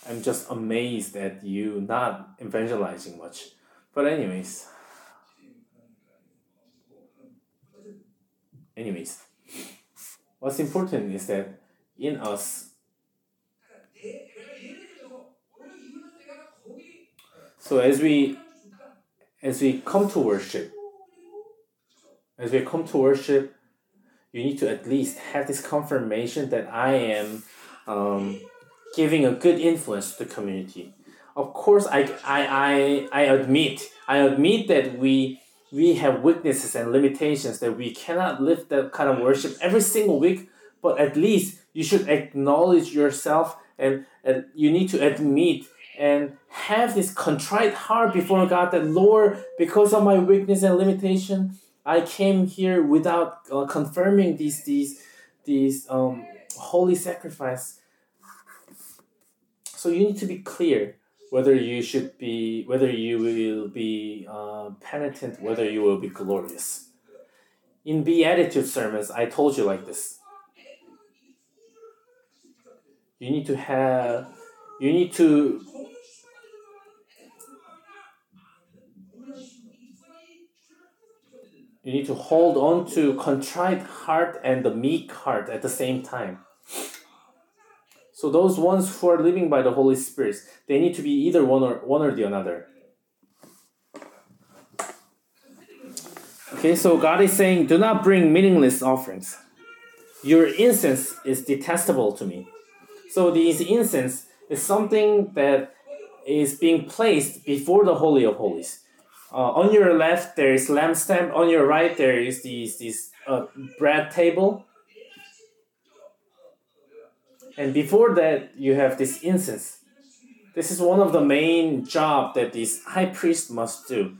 I'm just amazed at you not evangelizing much. But anyways, anyways, what's important is that in us, so as we as we come to worship, as we come to worship, you need to at least have this confirmation that I am um, giving a good influence to the community. Of course, I, I, I, I admit, I admit that we we have weaknesses and limitations that we cannot live that kind of worship every single week, but at least you should acknowledge yourself and, and you need to admit and have this contrite heart before God that Lord, because of my weakness and limitation, I came here without uh, confirming these these these um, holy sacrifice So you need to be clear whether you should be, whether you will be uh, penitent, whether you will be glorious. In Beatitude sermons, I told you like this. You need to have, you need to you need to hold on to contrite heart and the meek heart at the same time. So those ones who are living by the Holy Spirit, they need to be either one or one or the another. Okay, so God is saying, do not bring meaningless offerings. Your incense is detestable to me. So this incense is something that is being placed before the Holy of Holies. Uh, on your left, there is lampstand. On your right, there is this, this uh, bread table. And before that, you have this incense. This is one of the main job that this high priest must do.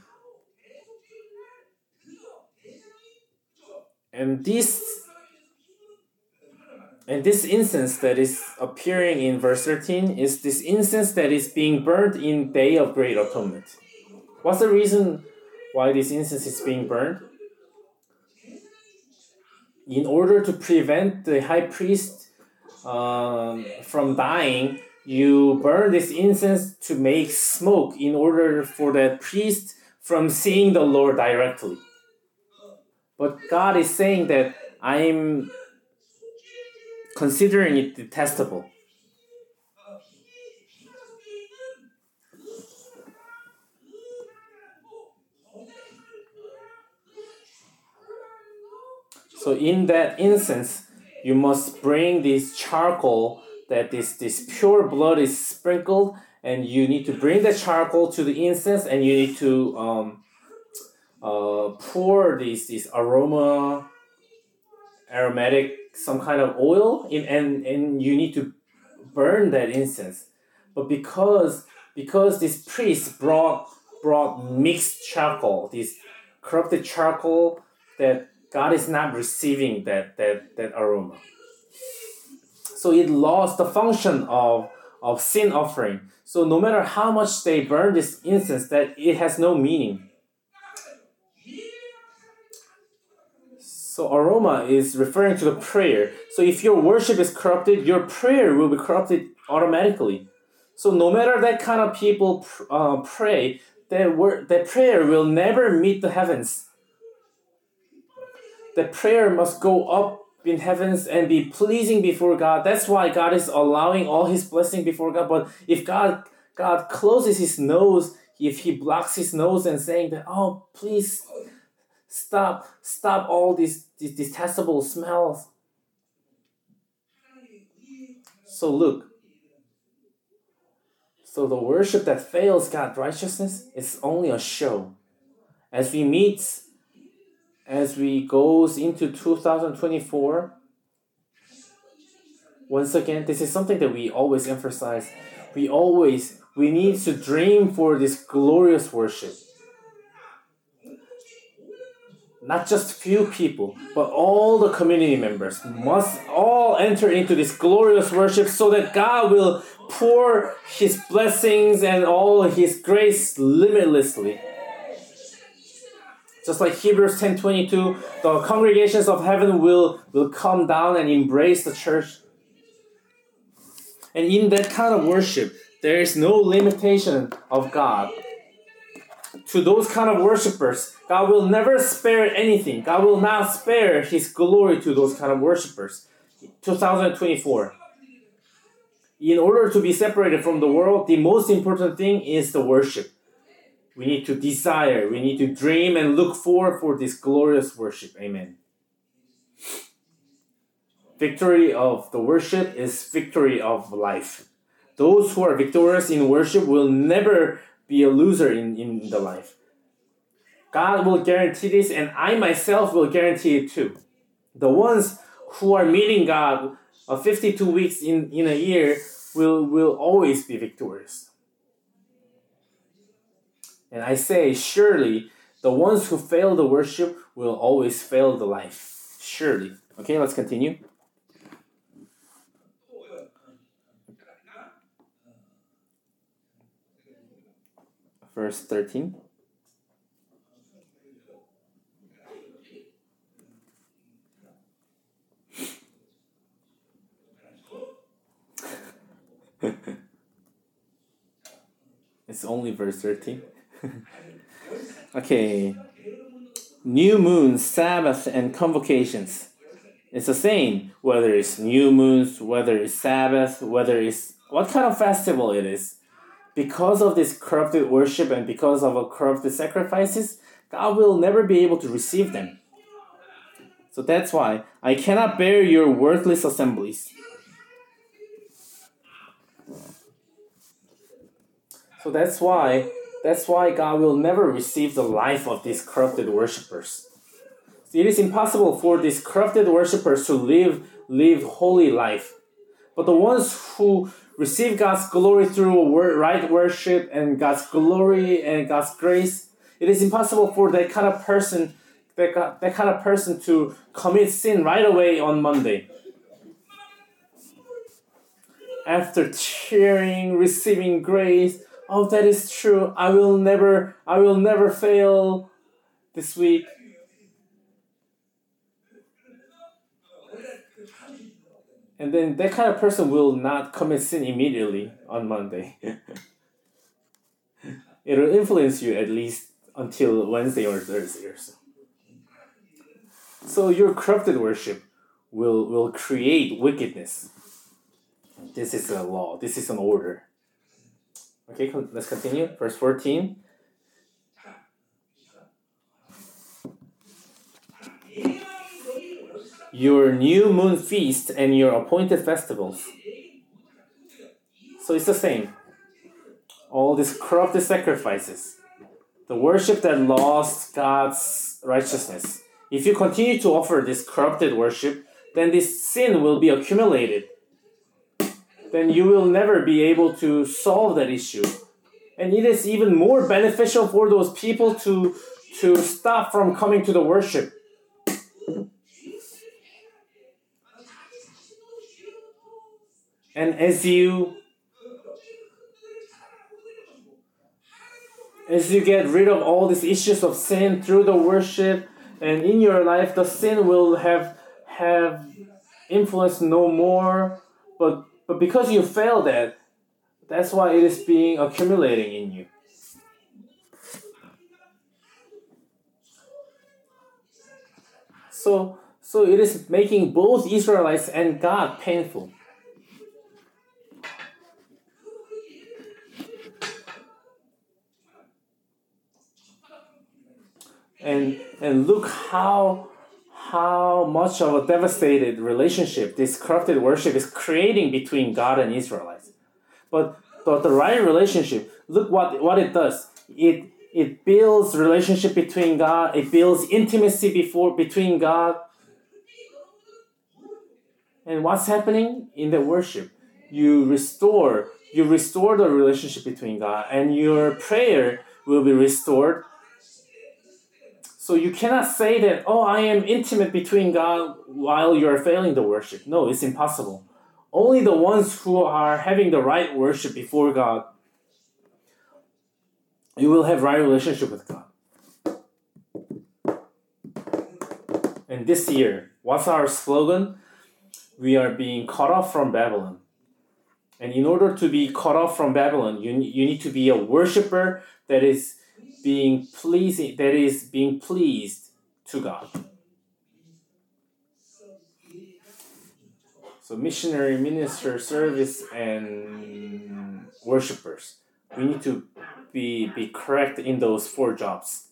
And this and this incense that is appearing in verse 13 is this incense that is being burned in day of great atonement. What's the reason why this incense is being burned? In order to prevent the high priest um, from dying, you burn this incense to make smoke in order for that priest from seeing the Lord directly. But God is saying that I'm considering it detestable. So in that instance, you must bring this charcoal that this, this pure blood is sprinkled and you need to bring the charcoal to the incense and you need to um, uh, pour this, this aroma aromatic some kind of oil in, and, and you need to burn that incense. But because because this priest brought brought mixed charcoal this corrupted charcoal that God is not receiving that, that, that aroma. So it lost the function of, of sin offering. So no matter how much they burn this incense, that it has no meaning. So aroma is referring to the prayer. So if your worship is corrupted, your prayer will be corrupted automatically. So no matter that kind of people uh, pray, their, word, their prayer will never meet the heavens the prayer must go up in heavens and be pleasing before God. That's why God is allowing all his blessing before God. But if God God closes his nose, if he blocks his nose and saying that, oh please stop, stop all these, these detestable smells. So look. So the worship that fails God's righteousness is only a show. As we meet as we goes into 2024 once again this is something that we always emphasize. We always we need to dream for this glorious worship. Not just few people but all the community members must all enter into this glorious worship so that god will pour his blessings and all his grace limitlessly just like Hebrews 10:22, the congregations of heaven will, will come down and embrace the church. And in that kind of worship, there is no limitation of God. To those kind of worshipers, God will never spare anything. God will not spare his glory to those kind of worshipers. 2024. In order to be separated from the world, the most important thing is the worship. We need to desire, we need to dream and look forward for this glorious worship. Amen. Victory of the worship is victory of life. Those who are victorious in worship will never be a loser in, in the life. God will guarantee this, and I myself will guarantee it too. The ones who are meeting God uh, 52 weeks in, in a year will, will always be victorious. And I say, surely the ones who fail the worship will always fail the life. Surely. Okay, let's continue. verse 13. *laughs* it's only verse 13. *laughs* okay. New moon, Sabbath, and convocations. It's the same whether it's new moons, whether it's Sabbath, whether it's what kind of festival it is. Because of this corrupted worship and because of a corrupted sacrifices, God will never be able to receive them. So that's why I cannot bear your worthless assemblies. So that's why that's why God will never receive the life of these corrupted worshippers. It is impossible for these corrupted worshippers to live live holy life. But the ones who receive God's glory through right worship and God's glory and God's grace, it is impossible for that kind of person that, that kind of person to commit sin right away on Monday. After cheering, receiving grace, oh that is true. I will never i will never fail this week. And then that kind of person will not commit sin immediately on monday. *laughs* It'll influence you at least until wednesday or thursday or so. So your corrupted worship will will create wickedness. This is a law. This is an order Okay, let's continue. Verse 14. Your new moon feast and your appointed festivals. So it's the same. All these corrupted sacrifices, the worship that lost God's righteousness. If you continue to offer this corrupted worship, then this sin will be accumulated then you will never be able to solve that issue. And it is even more beneficial for those people to, to stop from coming to the worship. And as you as you get rid of all these issues of sin through the worship and in your life the sin will have have influence no more but but because you failed that, that's why it is being accumulating in you. So, so it is making both Israelites and God painful. And and look how how much of a devastated relationship this corrupted worship is creating between God and Israelites. But but the right relationship, look what, what it does. It it builds relationship between God, it builds intimacy before between God. And what's happening in the worship? You restore you restore the relationship between God and your prayer will be restored so you cannot say that, oh, I am intimate between God while you're failing the worship. No, it's impossible. Only the ones who are having the right worship before God, you will have right relationship with God. And this year, what's our slogan? We are being cut off from Babylon. And in order to be cut off from Babylon, you, you need to be a worshiper that is being pleasing that is being pleased to God. So missionary, minister, service, and worshippers. We need to be, be correct in those four jobs.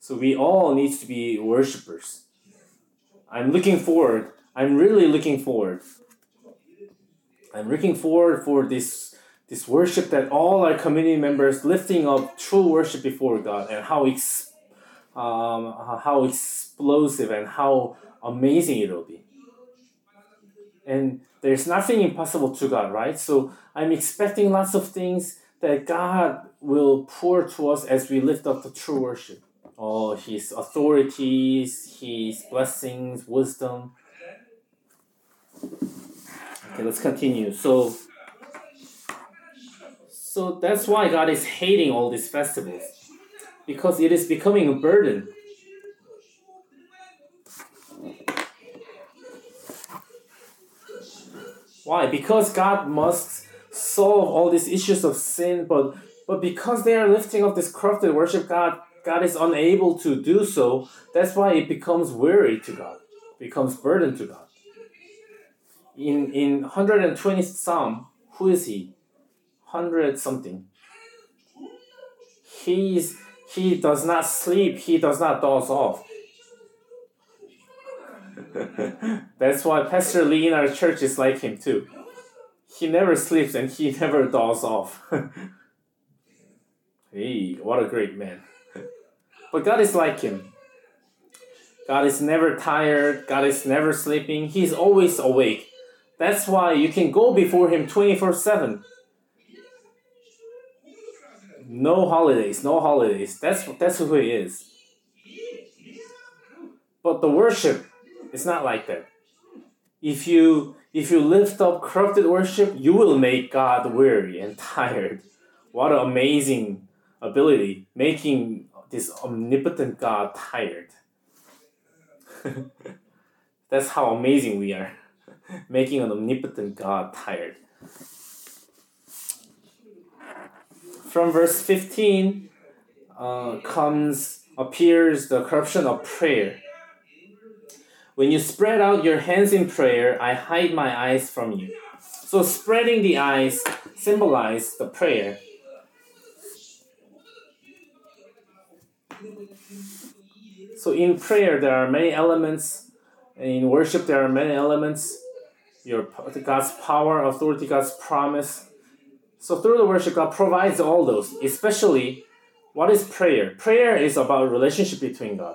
So we all need to be worshippers. I'm looking forward. I'm really looking forward. I'm looking forward for this this worship that all our community members lifting up true worship before God and how ex- um, how explosive and how amazing it will be. And there's nothing impossible to God, right? So I'm expecting lots of things that God will pour to us as we lift up the true worship. Oh, His authorities, His blessings, wisdom. Okay, let's continue. So So that's why God is hating all these festivals. Because it is becoming a burden. Why? Because God must solve all these issues of sin, but but because they are lifting up this corrupted worship, God God is unable to do so. That's why it becomes weary to God, becomes burden to God. In in 120th Psalm, who is he? Hundred something. He's he does not sleep, he does not doze off. *laughs* That's why Pastor Lee in our church is like him too. He never sleeps and he *laughs* never dozes off. *laughs* hey, what a great man. But God is like him. God is never tired, God is never sleeping, He's always awake. That's why you can go before Him 24 7. No holidays, no holidays. That's, that's who He is. But the worship it's not like that. If you if you lift up corrupted worship, you will make God weary and *laughs* tired. What an amazing ability, making this omnipotent God tired. *laughs* That's how amazing we are, making an omnipotent God tired. From verse 15 uh, comes appears the corruption of prayer. When you spread out your hands in prayer, I hide my eyes from you. So spreading the eyes symbolize the prayer. So in prayer there are many elements. In worship there are many elements. Your God's power, authority, God's promise. So through the worship, God provides all those. Especially, what is prayer? Prayer is about relationship between God.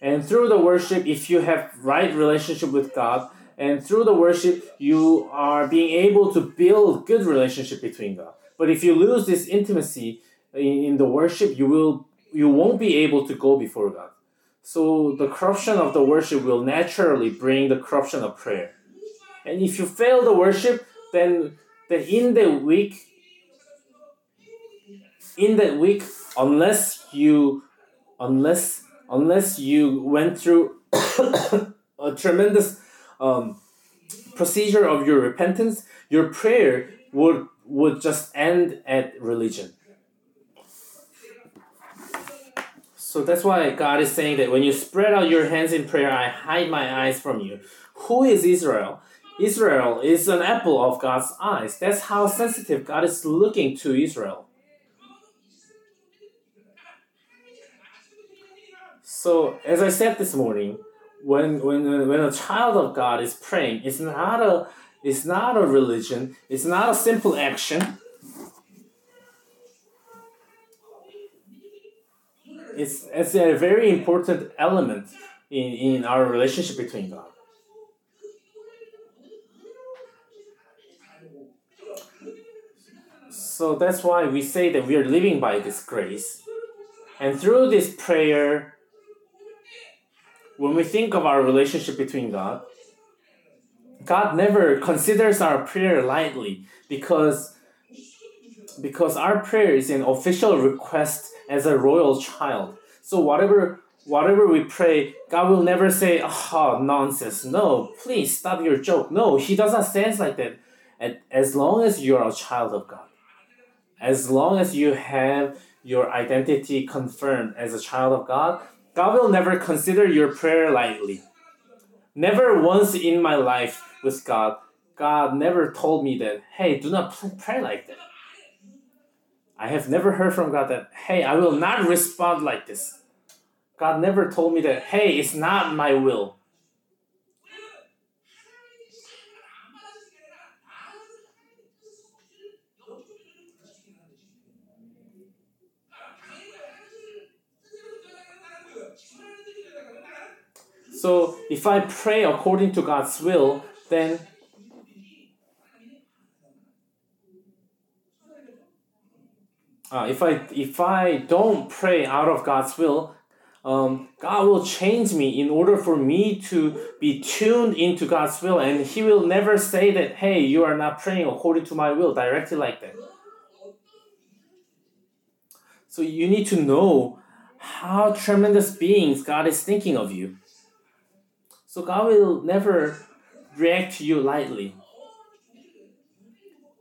And through the worship, if you have right relationship with God, and through the worship, you are being able to build good relationship between God. But if you lose this intimacy in the worship, you will you won't be able to go before God. So the corruption of the worship will naturally bring the corruption of prayer. And if you fail the worship, then then in the week, in that week, unless you unless unless you went through *coughs* a tremendous um, procedure of your repentance, your prayer would would just end at religion. So that's why God is saying that when you spread out your hands in prayer, I hide my eyes from you. Who is Israel? Israel is an apple of God's eyes. That's how sensitive God is looking to Israel. So as I said this morning, when when when a child of God is praying, it's not a it's not a religion. It's not a simple action. It's it's a very important element in, in our relationship between God. So that's why we say that we are living by this grace. And through this prayer, when we think of our relationship between God, God never considers our prayer lightly because because our prayer is an official request as a royal child. So whatever whatever we pray, God will never say, "Oh, nonsense." No, please stop your joke. No, He doesn't stand like that. And As long as you are a child of God, as long as you have your identity confirmed as a child of God, God will never consider your prayer lightly. Never once in my life with God, God never told me that, hey, do not pray like that. I have never heard from God that, hey, I will not respond like this. God never told me that, hey, it's not my will. So if I pray according to God's will, then uh, if I if I don't pray out of God's will, um, God will change me in order for me to be tuned into God's will, and He will never say that, hey, you are not praying according to my will directly like that. So you need to know how tremendous beings God is thinking of you. So God will never react to you lightly.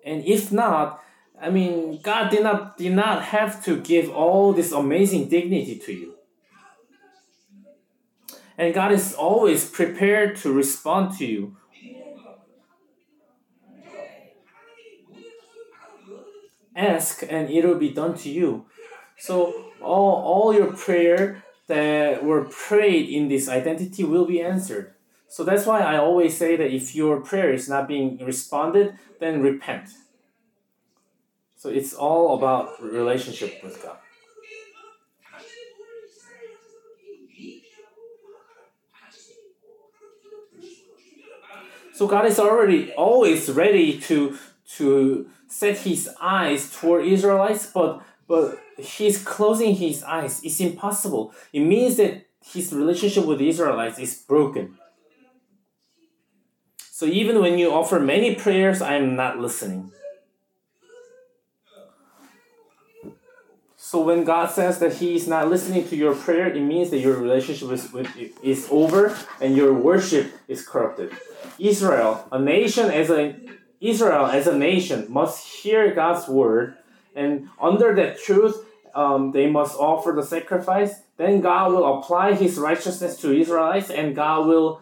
And if not, I mean, God did not did not have to give all this amazing dignity to you. And God is always prepared to respond to you. Ask and it will be done to you. So all, all your prayer that were prayed in this identity will be answered. So that's why I always say that if your prayer is not being responded, then repent. So it's all about relationship with God. So God is already always ready to to set his eyes toward Israelites, but but he's closing his eyes. It's impossible. It means that his relationship with the Israelites is broken. So even when you offer many prayers, I am not listening. So when God says that He is not listening to your prayer, it means that your relationship is, with, is over and your worship is corrupted. Israel, a nation as a Israel as a nation must hear God's word, and under that truth, um, they must offer the sacrifice. Then God will apply His righteousness to Israelites, and God will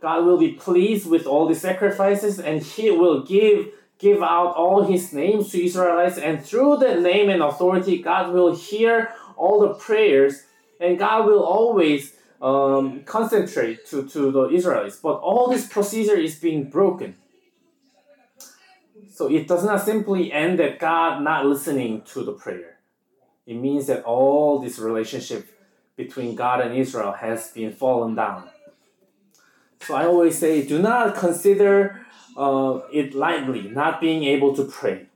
God will be pleased with all the sacrifices, and He will give give out all his names to Israelites, and through that name and authority, God will hear all the prayers, and God will always um, concentrate to, to the Israelites. But all this procedure is being broken. So it does not simply end that God not listening to the prayer. It means that all this relationship between God and Israel has been fallen down. So I always say, do not consider uh, it lightly, not being able to pray.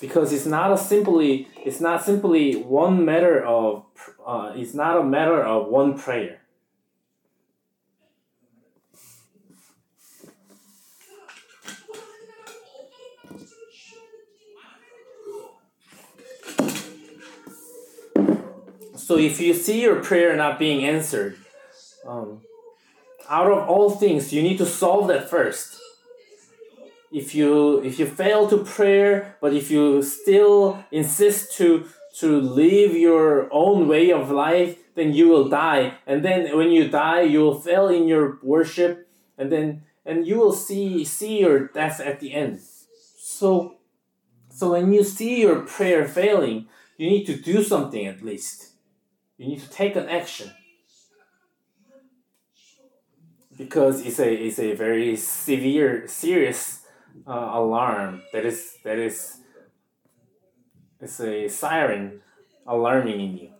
Because it's not a simply it's not simply one matter of uh, it's not a matter of one prayer. So if you see your prayer not being answered, um, out of all things, you need to solve that first. If you if you fail to prayer, but if you still insist to to live your own way of life, then you will die. And then when you die, you will fail in your worship, and then and you will see see your death at the end. So so when you see your prayer failing, you need to do something at least. You need to take an action. Because it's a it's a very severe serious uh, alarm that is that is it's a siren alarming in you.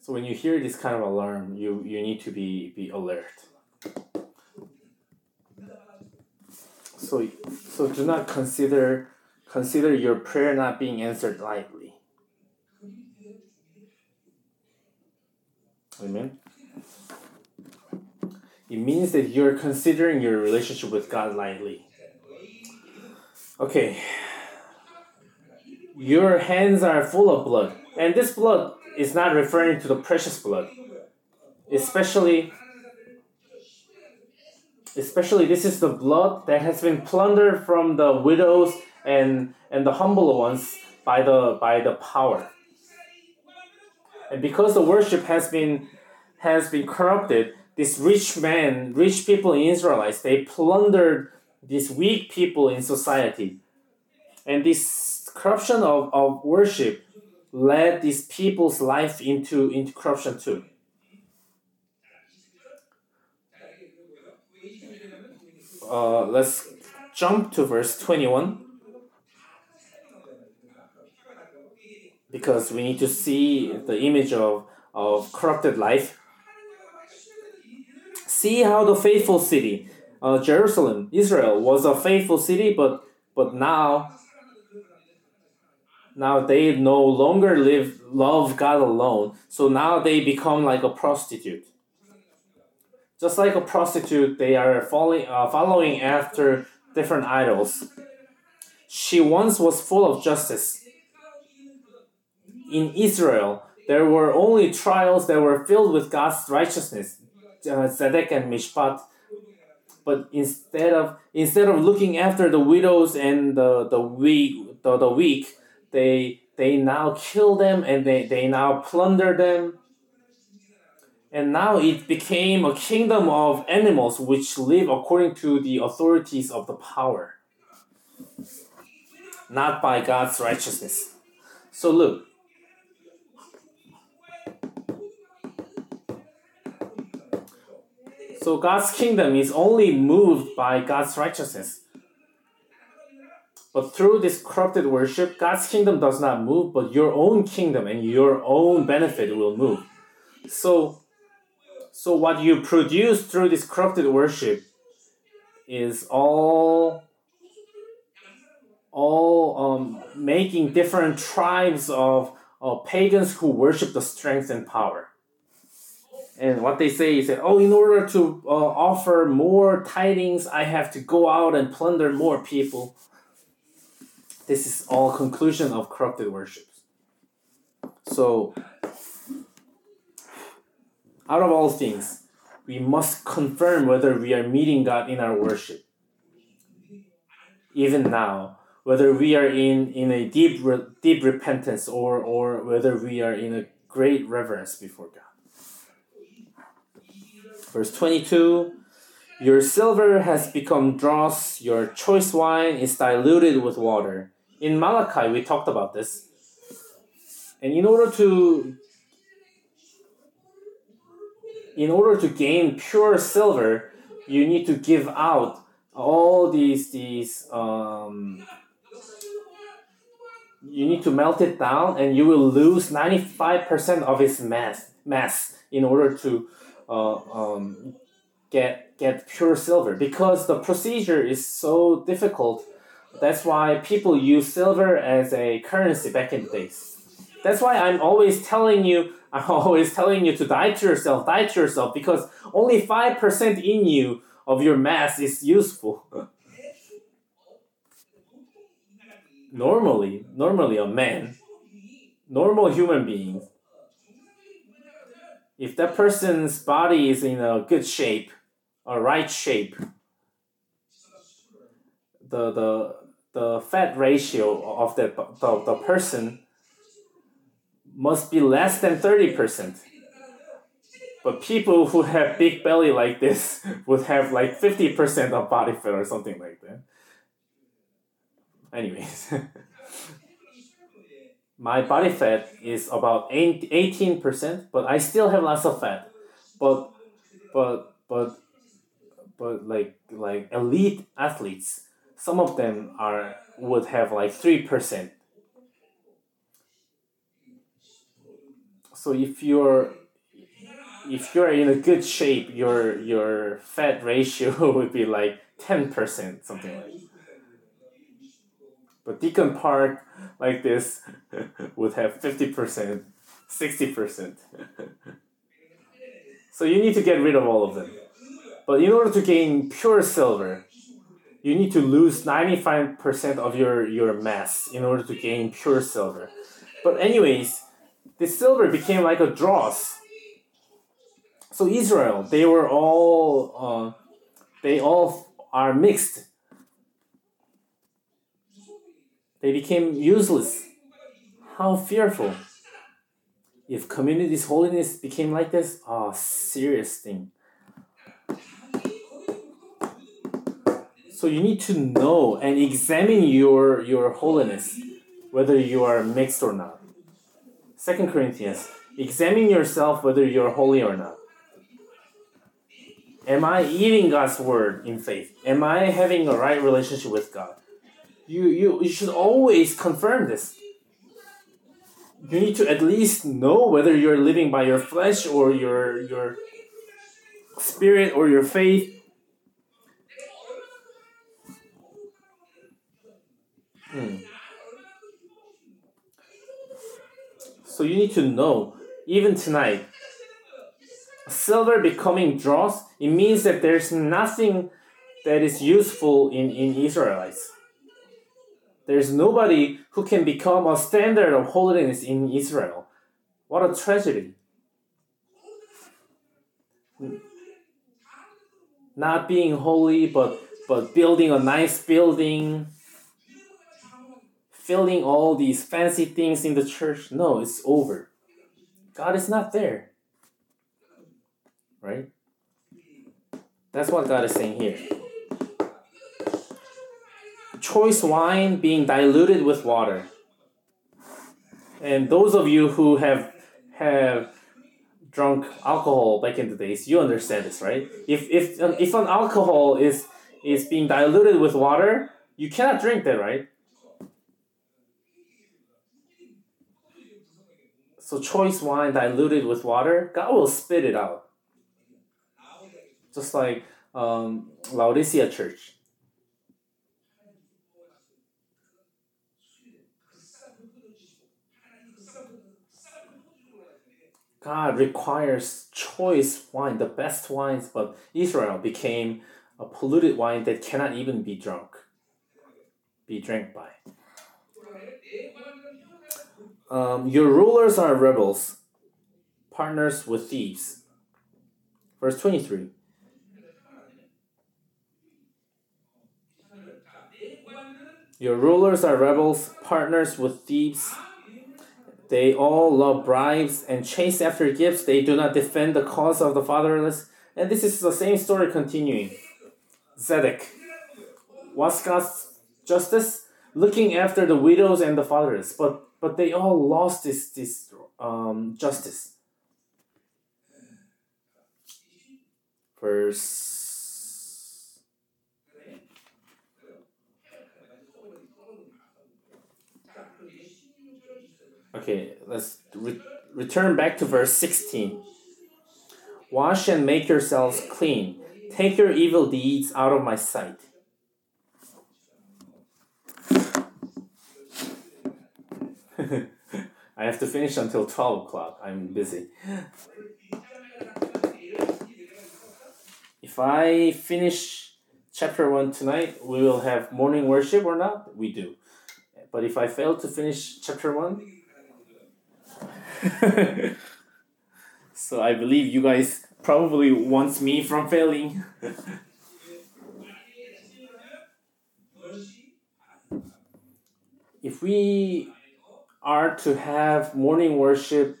So when you hear this kind of alarm you you need to be be alert so so do not consider consider your prayer not being answered lightly. Amen. It means that you're considering your relationship with God lightly. Okay. Your hands are full of blood. And this blood is not referring to the precious blood. Especially especially this is the blood that has been plundered from the widows and and the humble ones by the by the power. And because the worship has been has been corrupted, this rich man, rich people in Israelites, they plundered these weak people in society. And this corruption of, of worship led these people's life into, into corruption too. Uh, let's jump to verse 21. because we need to see the image of, of corrupted life. See how the faithful city, uh, Jerusalem, Israel, was a faithful city, but but now now they no longer live love God alone. So now they become like a prostitute. Just like a prostitute, they are following uh, following after different idols. She once was full of justice. In Israel, there were only trials that were filled with God's righteousness, uh, Zedek and Mishpat. But instead of instead of looking after the widows and the, the weak the, the weak, they they now kill them and they, they now plunder them. And now it became a kingdom of animals which live according to the authorities of the power, not by God's righteousness. So look, So God's kingdom is only moved by God's righteousness. But through this corrupted worship, God's kingdom does not move, but your own kingdom and your own benefit will move. So, so what you produce through this corrupted worship is all all um, making different tribes of, of pagans who worship the strength and power. And what they say is that, oh, in order to uh, offer more tidings, I have to go out and plunder more people. This is all conclusion of corrupted worship. So, out of all things, we must confirm whether we are meeting God in our worship. Even now, whether we are in, in a deep deep repentance or, or whether we are in a great reverence before God. Verse 22 Your silver has become dross, your choice wine is diluted with water. In Malachi, we talked about this. And in order to in order to gain pure silver, you need to give out all these these um, you need to melt it down and you will lose 95% of its mass mass in order to uh, um, get get pure silver because the procedure is so difficult. That's why people use silver as a currency back in the days. That's why I'm always telling you, *laughs* I'm always telling you to die to yourself, die to yourself, because only five percent in you of your mass is useful. *laughs* normally, normally a man, normal human being, if that person's body is in a good shape, a right shape, the the the fat ratio of the, the, the person must be less than 30%. But people who have big belly like this *laughs* would have like 50% of body fat or something like that. Anyways. *laughs* my body fat is about 18%, but I still have lots of fat. But but but but like like elite athletes, some of them are would have like 3%. So if you're if you're in a good shape, your your fat ratio *laughs* would be like 10%, something like but Deacon Park, like this, *laughs* would have 50%, 60%. so you need to get rid of all of them. But in order to gain pure silver, you need to lose 95% of your, your mass in order to gain pure silver. But anyways, the silver became like a dross. So Israel, they were all, uh, they all are mixed They became useless. How fearful. If community's holiness became like this, oh, serious thing. So you need to know and examine your, your holiness, whether you are mixed or not. Second Corinthians, examine yourself whether you're holy or not. Am I eating God's word in faith? Am I having a right relationship with God? you, you, you should always confirm this. You need to at least know whether you're living by your flesh or your, your spirit or your faith. So you need to know, even tonight, silver becoming dross, it means that there's nothing that is useful in, in Israelites. There's nobody who can become a standard of holiness in Israel. What a tragedy. Not being holy, but, but building a nice building, filling all these fancy things in the church. No, it's over. God is not there. Right? That's what God is saying here choice wine being diluted with water. And those of you who have have drunk alcohol back in the days, you understand this, right? If if if an alcohol is is being diluted with water, you cannot drink that, right? So choice wine diluted with water, God will spit it out. Just like um, Laodicea church. God requires choice wine, the best wines, but Israel became a polluted wine that cannot even be drunk, be drank by. Um, your rulers are rebels, partners with thieves. Verse 23. Your rulers are rebels, partners with thieves. They all love bribes and chase after gifts. They do not defend the cause of the fatherless. And this is the same story continuing. Zedek. What's God's justice? Looking after the widows and the fatherless. But but they all lost this this um, justice. Verse Okay, let's re- return back to verse 16. Wash and make yourselves clean. Take your evil deeds out of my sight. I have to finish until 12 o'clock. I'm busy. If I finish chapter 1 tonight, we will have morning worship or not? We do. But if I fail to finish chapter 1, *laughs* so I believe you guys probably wants me from failing. *laughs* if we are to have morning worship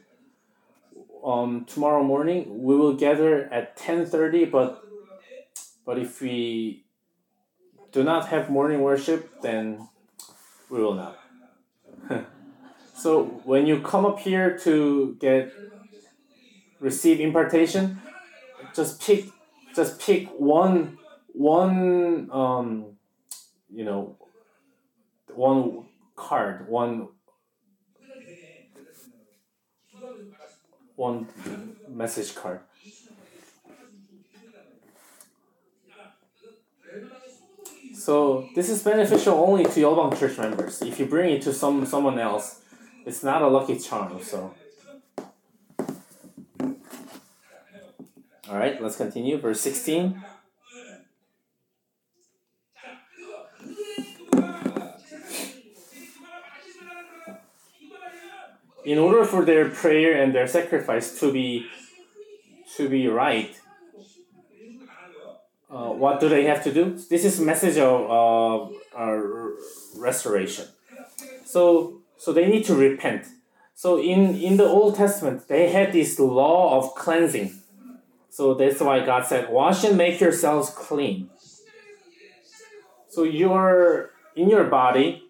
um, tomorrow morning, we will gather at 10.30, but, but if we do not have morning worship, then we will not. *laughs* So when you come up here to get receive impartation, just pick just pick one one um you know one card one one message card so this is beneficial only to Yolbang church members if you bring it to some someone else it's not a lucky charm, so. All right, let's continue. Verse 16. In order for their prayer and their sacrifice to be to be right, uh, what do they have to do? This is message of uh, restoration. So so they need to repent. So in, in the Old Testament, they had this law of cleansing. So that's why God said, wash and make yourselves clean. So you're in your body,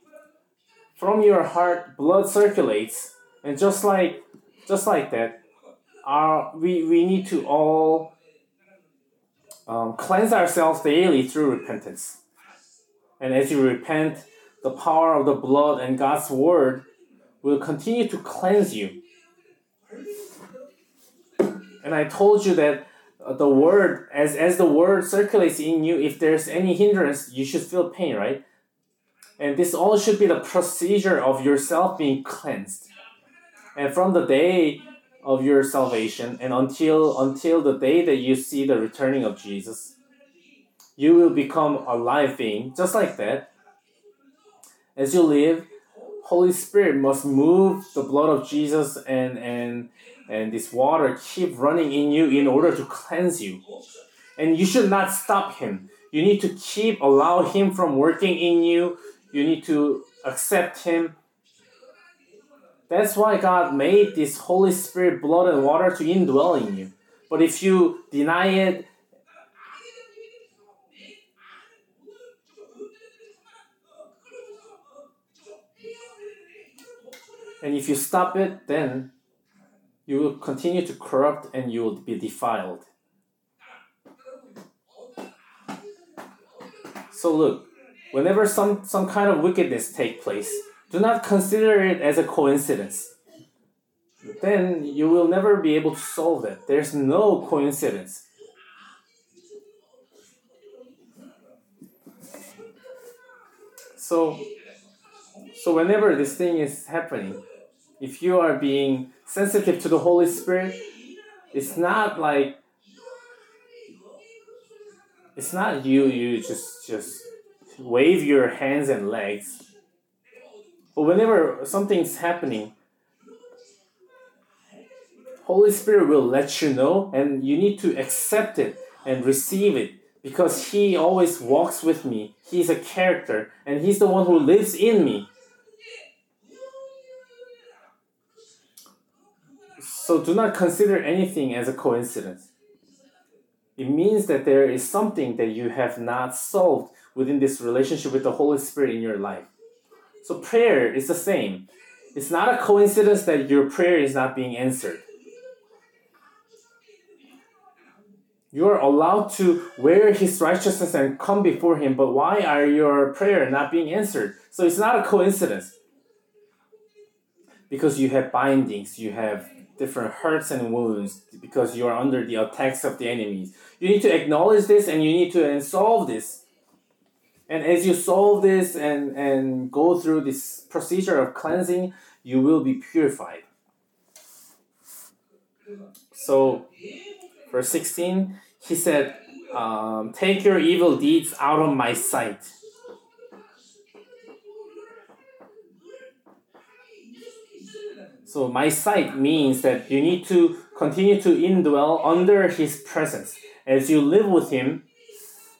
from your heart, blood circulates, and just like just like that, our, we, we need to all um, cleanse ourselves daily through repentance. And as you repent, the power of the blood and God's word will continue to cleanse you. And I told you that the word as as the word circulates in you if there's any hindrance you should feel pain right and this all should be the procedure of yourself being cleansed and from the day of your salvation and until until the day that you see the returning of jesus you will become a live being just like that as you live holy spirit must move the blood of jesus and and and this water keep running in you in order to cleanse you. And you should not stop him. You need to keep allow him from working in you. You need to accept him. That's why God made this Holy Spirit, blood and water to indwell in you. But if you deny it, and if you stop it, then you will continue to corrupt and you will be defiled. So look, whenever some, some kind of wickedness take place, do not consider it as a coincidence. Then you will never be able to solve it. There's no coincidence. So, so whenever this thing is happening, if you are being sensitive to the Holy Spirit, it's not like it's not you you just just wave your hands and legs. But whenever something's happening, Holy Spirit will let you know and you need to accept it and receive it because he always walks with me. He's a character and he's the one who lives in me. So do not consider anything as a coincidence. It means that there is something that you have not solved within this relationship with the Holy Spirit in your life. So prayer is the same. It's not a coincidence that your prayer is not being answered. You are allowed to wear his righteousness and come before him, but why are your prayer not being answered? So it's not a coincidence. Because you have bindings, you have different hurts and wounds because you are under the attacks of the enemies. You need to acknowledge this and you need to solve this. And as you solve this and, and go through this procedure of cleansing, you will be purified. So, verse 16, he said, um, Take your evil deeds out of my sight. So my sight means that you need to continue to indwell under his presence. As you live with him,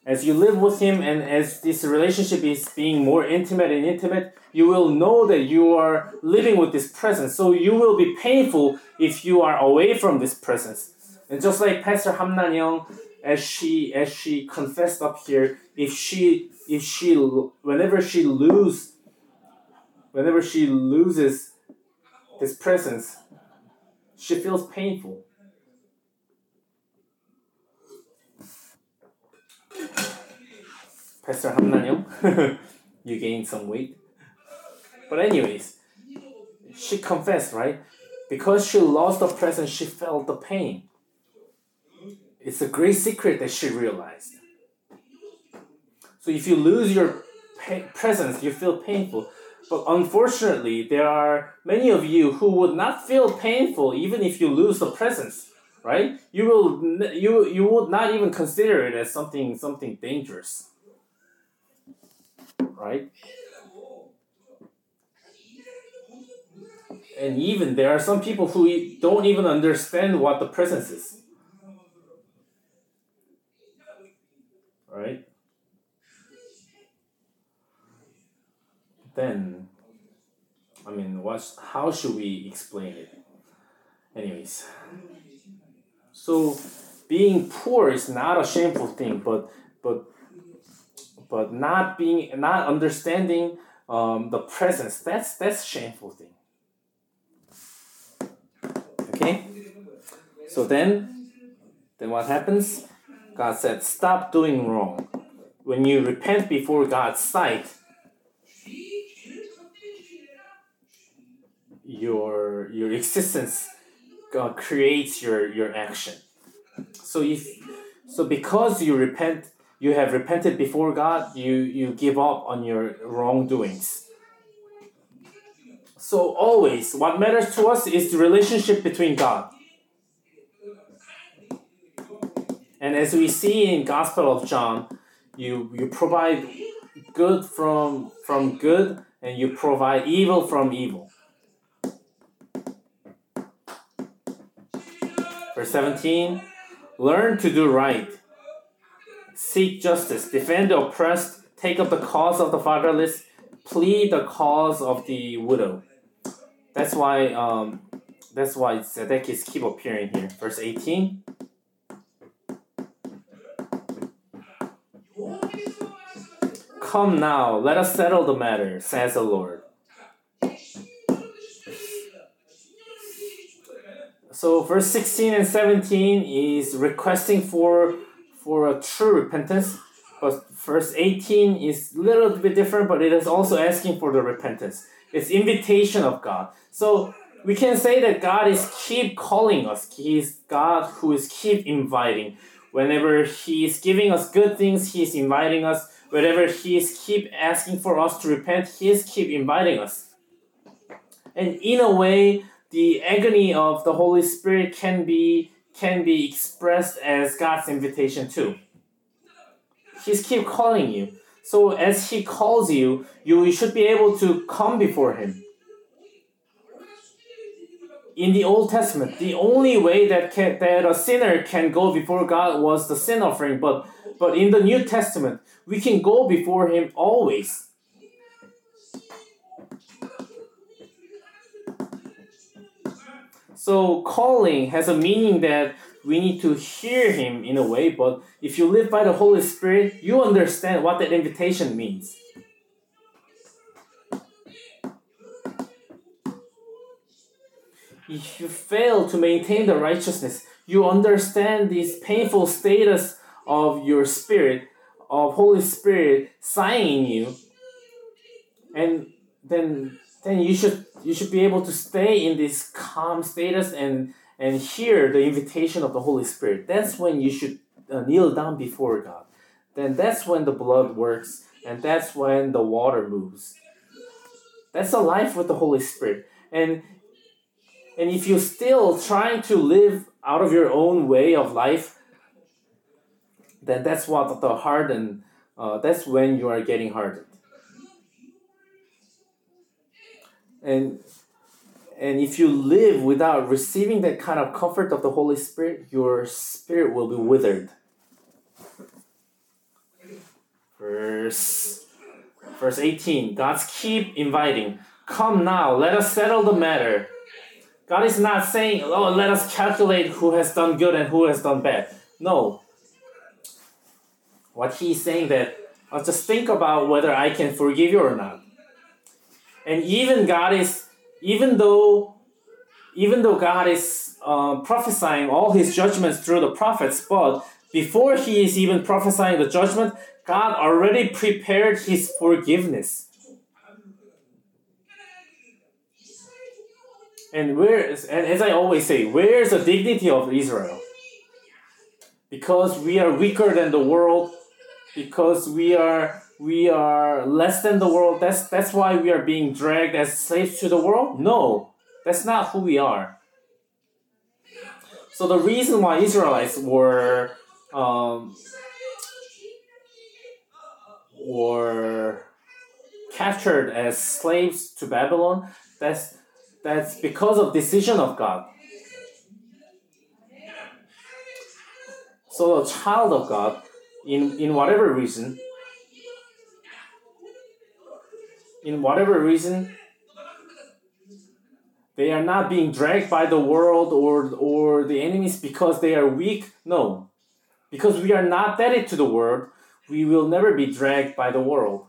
as you live with him and as this relationship is being more intimate and intimate, you will know that you are living with this presence. So you will be painful if you are away from this presence. And just like Pastor Hamnan Young, as she as she confessed up here, if she if she whenever she lose whenever she loses this presence, she feels painful. Pastor Hamnanyong, *laughs* you gained some weight. But anyways, she confessed, right? Because she lost the presence, she felt the pain. It's a great secret that she realized. So if you lose your presence, you feel painful. But unfortunately, there are many of you who would not feel painful even if you lose the presence, right? You will you you would not even consider it as something something dangerous, right? And even there are some people who don't even understand what the presence is. Right? then I mean what's how should we explain it? Anyways. So being poor is not a shameful thing, but but but not being not understanding um, the presence that's that's shameful thing. Okay? So then then what happens? God said, Stop doing wrong. When you repent before God's sight, your your existence uh, creates your your action So if so because you repent you have repented before God, you, you give up on your wrongdoings. So always what matters to us is the relationship between God. And as we see in Gospel of John, you you provide good from from good and you provide evil from evil. Verse 17 Learn to do right, seek justice, defend the oppressed, take up the cause of the fatherless, plead the cause of the widow. That's why um, that's why Zedekiah keep appearing here. Verse 18. Come now, let us settle the matter, says the Lord. So verse 16 and 17 is requesting for for a true repentance, but verse 18 is a little bit different, but it is also asking for the repentance. It's invitation of God. So we can say that God is keep calling us. He is God who is keep inviting. Whenever He is giving us good things, He is inviting us wherever He is keep asking for us to repent, He is keep inviting us. And in a way, the agony of the Holy Spirit can be can be expressed as God's invitation too. He's keep calling you. So as He calls you, you should be able to come before Him. In the Old Testament, the only way that can, that a sinner can go before God was the sin offering, but but in the New Testament, we can go before Him always. So calling has a meaning that we need to hear Him in a way, but if you live by the Holy Spirit, you understand what that invitation means. If you fail to maintain the righteousness, you understand this painful status of your spirit, of Holy Spirit sighing you, and then then you should you should be able to stay in this calm status and and hear the invitation of the Holy Spirit. That's when you should uh, kneel down before God. Then that's when the blood works, and that's when the water moves. That's a life with the Holy Spirit, and and if you're still trying to live out of your own way of life, then that's what the harden. Uh, that's when you are getting hardened. And and if you live without receiving that kind of comfort of the Holy Spirit, your spirit will be withered. Verse verse 18. God's keep inviting. Come now, let us settle the matter. God is not saying, oh, let us calculate who has done good and who has done bad. No, what he's saying that I'll just think about whether I can forgive you or not. And even God is, even though, even though God is uh, prophesying all His judgments through the prophets, but before He is even prophesying the judgment, God already prepared His forgiveness. And where is, and as I always say, where is the dignity of Israel? Because we are weaker than the world, because we are we are less than the world. That's that's why we are being dragged as slaves to the world? No. That's not who we are. So the reason why israelites were um, were captured as slaves to babylon that's that's because of decision of god. So a child of god in, in whatever reason, in whatever reason, they are not being dragged by the world or, or the enemies because they are weak. No. Because we are not dead to the world, we will never be dragged by the world.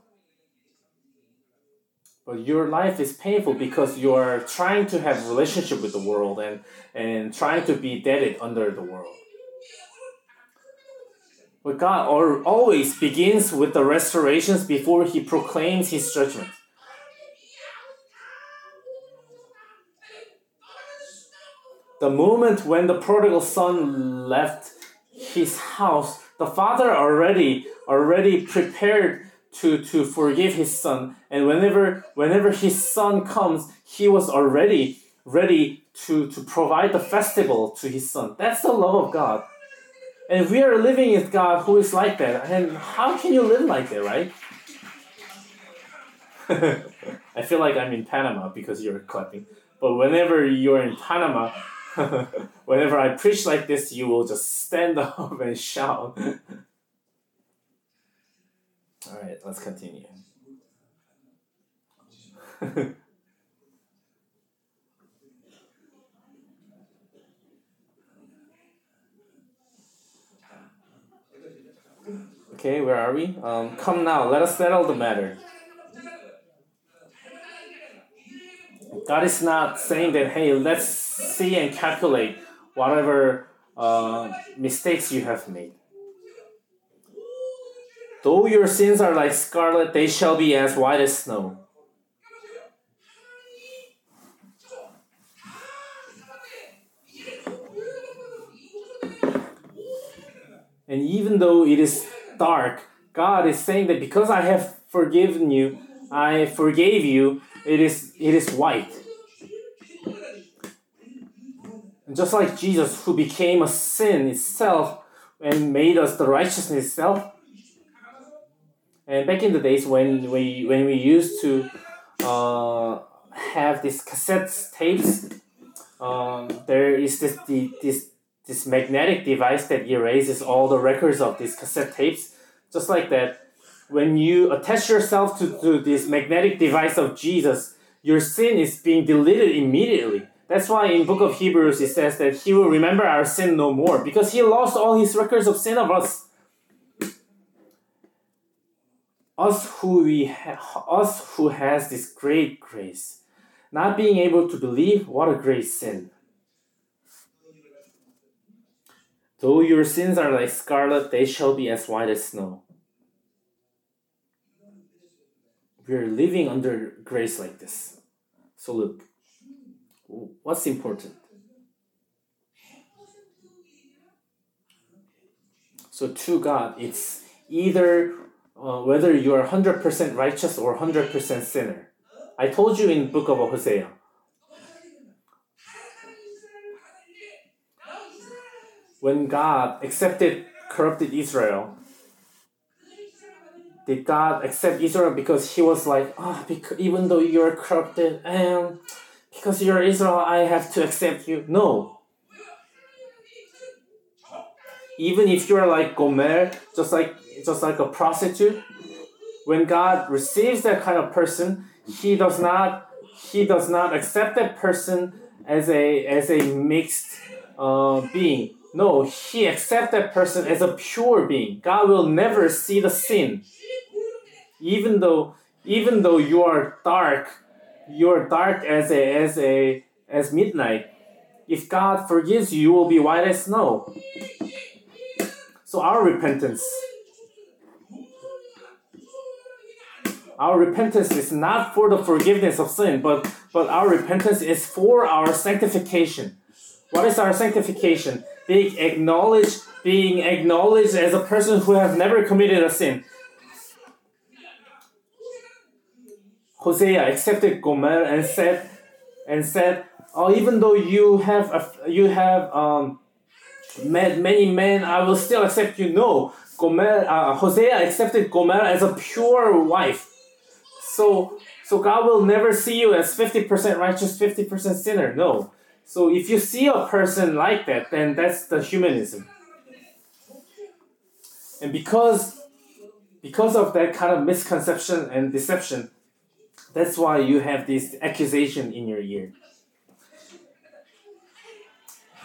But your life is painful because you are trying to have relationship with the world and, and trying to be dead under the world. But God always begins with the restorations before he proclaims his judgment. The moment when the prodigal son left his house, the father already already prepared to, to forgive his son. And whenever whenever his son comes, he was already ready to, to provide the festival to his son. That's the love of God. And we are living with God who is like that. And how can you live like that, right? *laughs* I feel like I'm in Panama because you're clapping. But whenever you're in Panama, *laughs* whenever I preach like this, you will just stand *laughs* up and shout. *laughs* All right, let's continue. okay, where are we? Um, come now, let us settle the matter. God is not saying that, hey, let's see and calculate whatever uh, mistakes you have made. Though your sins are like scarlet, they shall be as white as snow. And even though it is dark, God is saying that because I have forgiven you, I forgave you, it is it is white. Just like Jesus who became a sin itself and made us the righteousness itself. And back in the days when we when we used to uh, have these cassette tapes, um, there is this the, this this magnetic device that erases all the records of these cassette tapes. Just like that, when you attach yourself to, to this magnetic device of Jesus, your sin is being deleted immediately. That's why in book of Hebrews it says that he will remember our sin no more because he lost all his records of sin of us. Us who we ha- us who has this great grace, not being able to believe what a great sin. Though your sins are like scarlet, they shall be as white as snow. We are living under grace like this. So look, what's important? So to God, it's either uh, whether you are 100% righteous or 100% sinner. I told you in book of Hosea. When God accepted corrupted Israel, did God accept Israel because he was like, oh, because even though you're corrupted and because you're Israel, I have to accept you? No. Even if you're like Gomer, just like just like a prostitute, when God receives that kind of person, he does not he does not accept that person as a as a mixed uh, being. No, he accepts that person as a pure being. God will never see the sin even though even though you are dark, you're dark as a as a as midnight. If God forgives you, you will be white as snow. So our repentance, our repentance is not for the forgiveness of sin, but but our repentance is for our sanctification. What is our sanctification? Being acknowledged, being acknowledged as a person who has never committed a sin. Hosea accepted Gomer and said, and said, "Oh, even though you have a, you have um, met many men, I will still accept you." No, Gomer, uh, Hosea accepted Gomer as a pure wife. So, so God will never see you as fifty percent righteous, fifty percent sinner. No. So if you see a person like that, then that's the humanism. And because because of that kind of misconception and deception, that's why you have this accusation in your ear.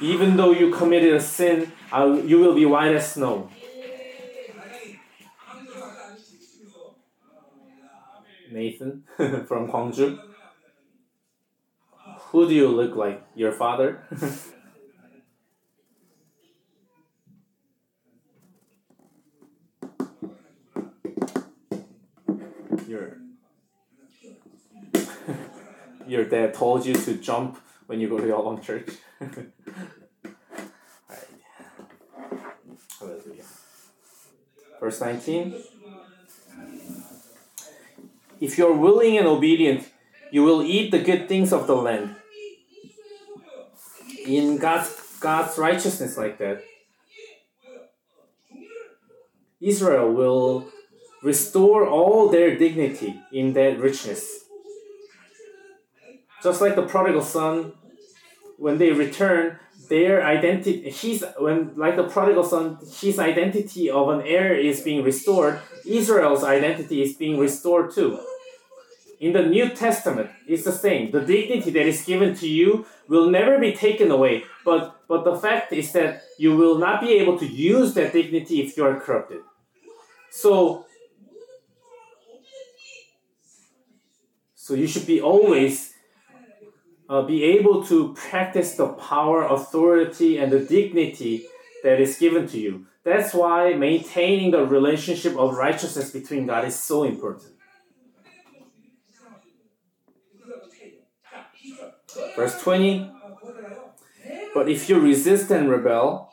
Even though you committed a sin, you will be white as snow. Nathan *laughs* from Gwangju. Who do you look like? Your father? *laughs* Your your dad told you to jump when you go to your long church. Hallelujah. *laughs* Verse 19. If you're willing and obedient, you will eat the good things of the land. In God's God's righteousness like that, Israel will restore all their dignity in that richness. Just like the prodigal son, when they return, their identity, his when like the prodigal son, his identity of an heir is being restored. Israel's identity is being restored too. In the New Testament, it's the same. The dignity that is given to you will never be taken away. But but the fact is that you will not be able to use that dignity if you are corrupted. So so you should be always uh, be able to practice the power, authority, and the dignity that is given to you. That's why maintaining the relationship of righteousness between God is so important. Verse 20 But if you resist and rebel,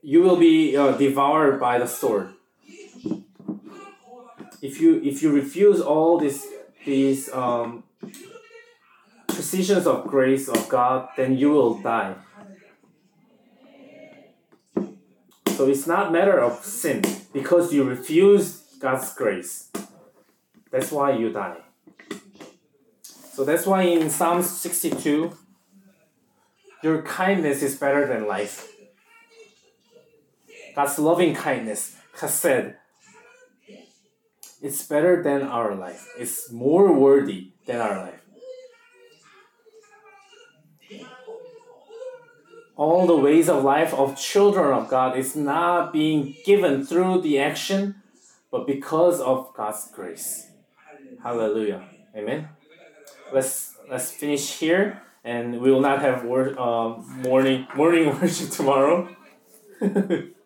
you will be uh, devoured by the sword. If you if you refuse all these these um, precisions of grace of God, then you will die. So it's not matter of sin because you refuse God's grace. That's why you die. So that's why in Psalm 62, your kindness is better than life. God's loving kindness has said, it's better than our life. It's more worthy than our life. All the ways of life of children of God is not being given through the action, but because of God's grace. Hallelujah. Amen let's let's finish here, and we will not have wor- uh, morning morning *laughs* worship tomorrow. *laughs*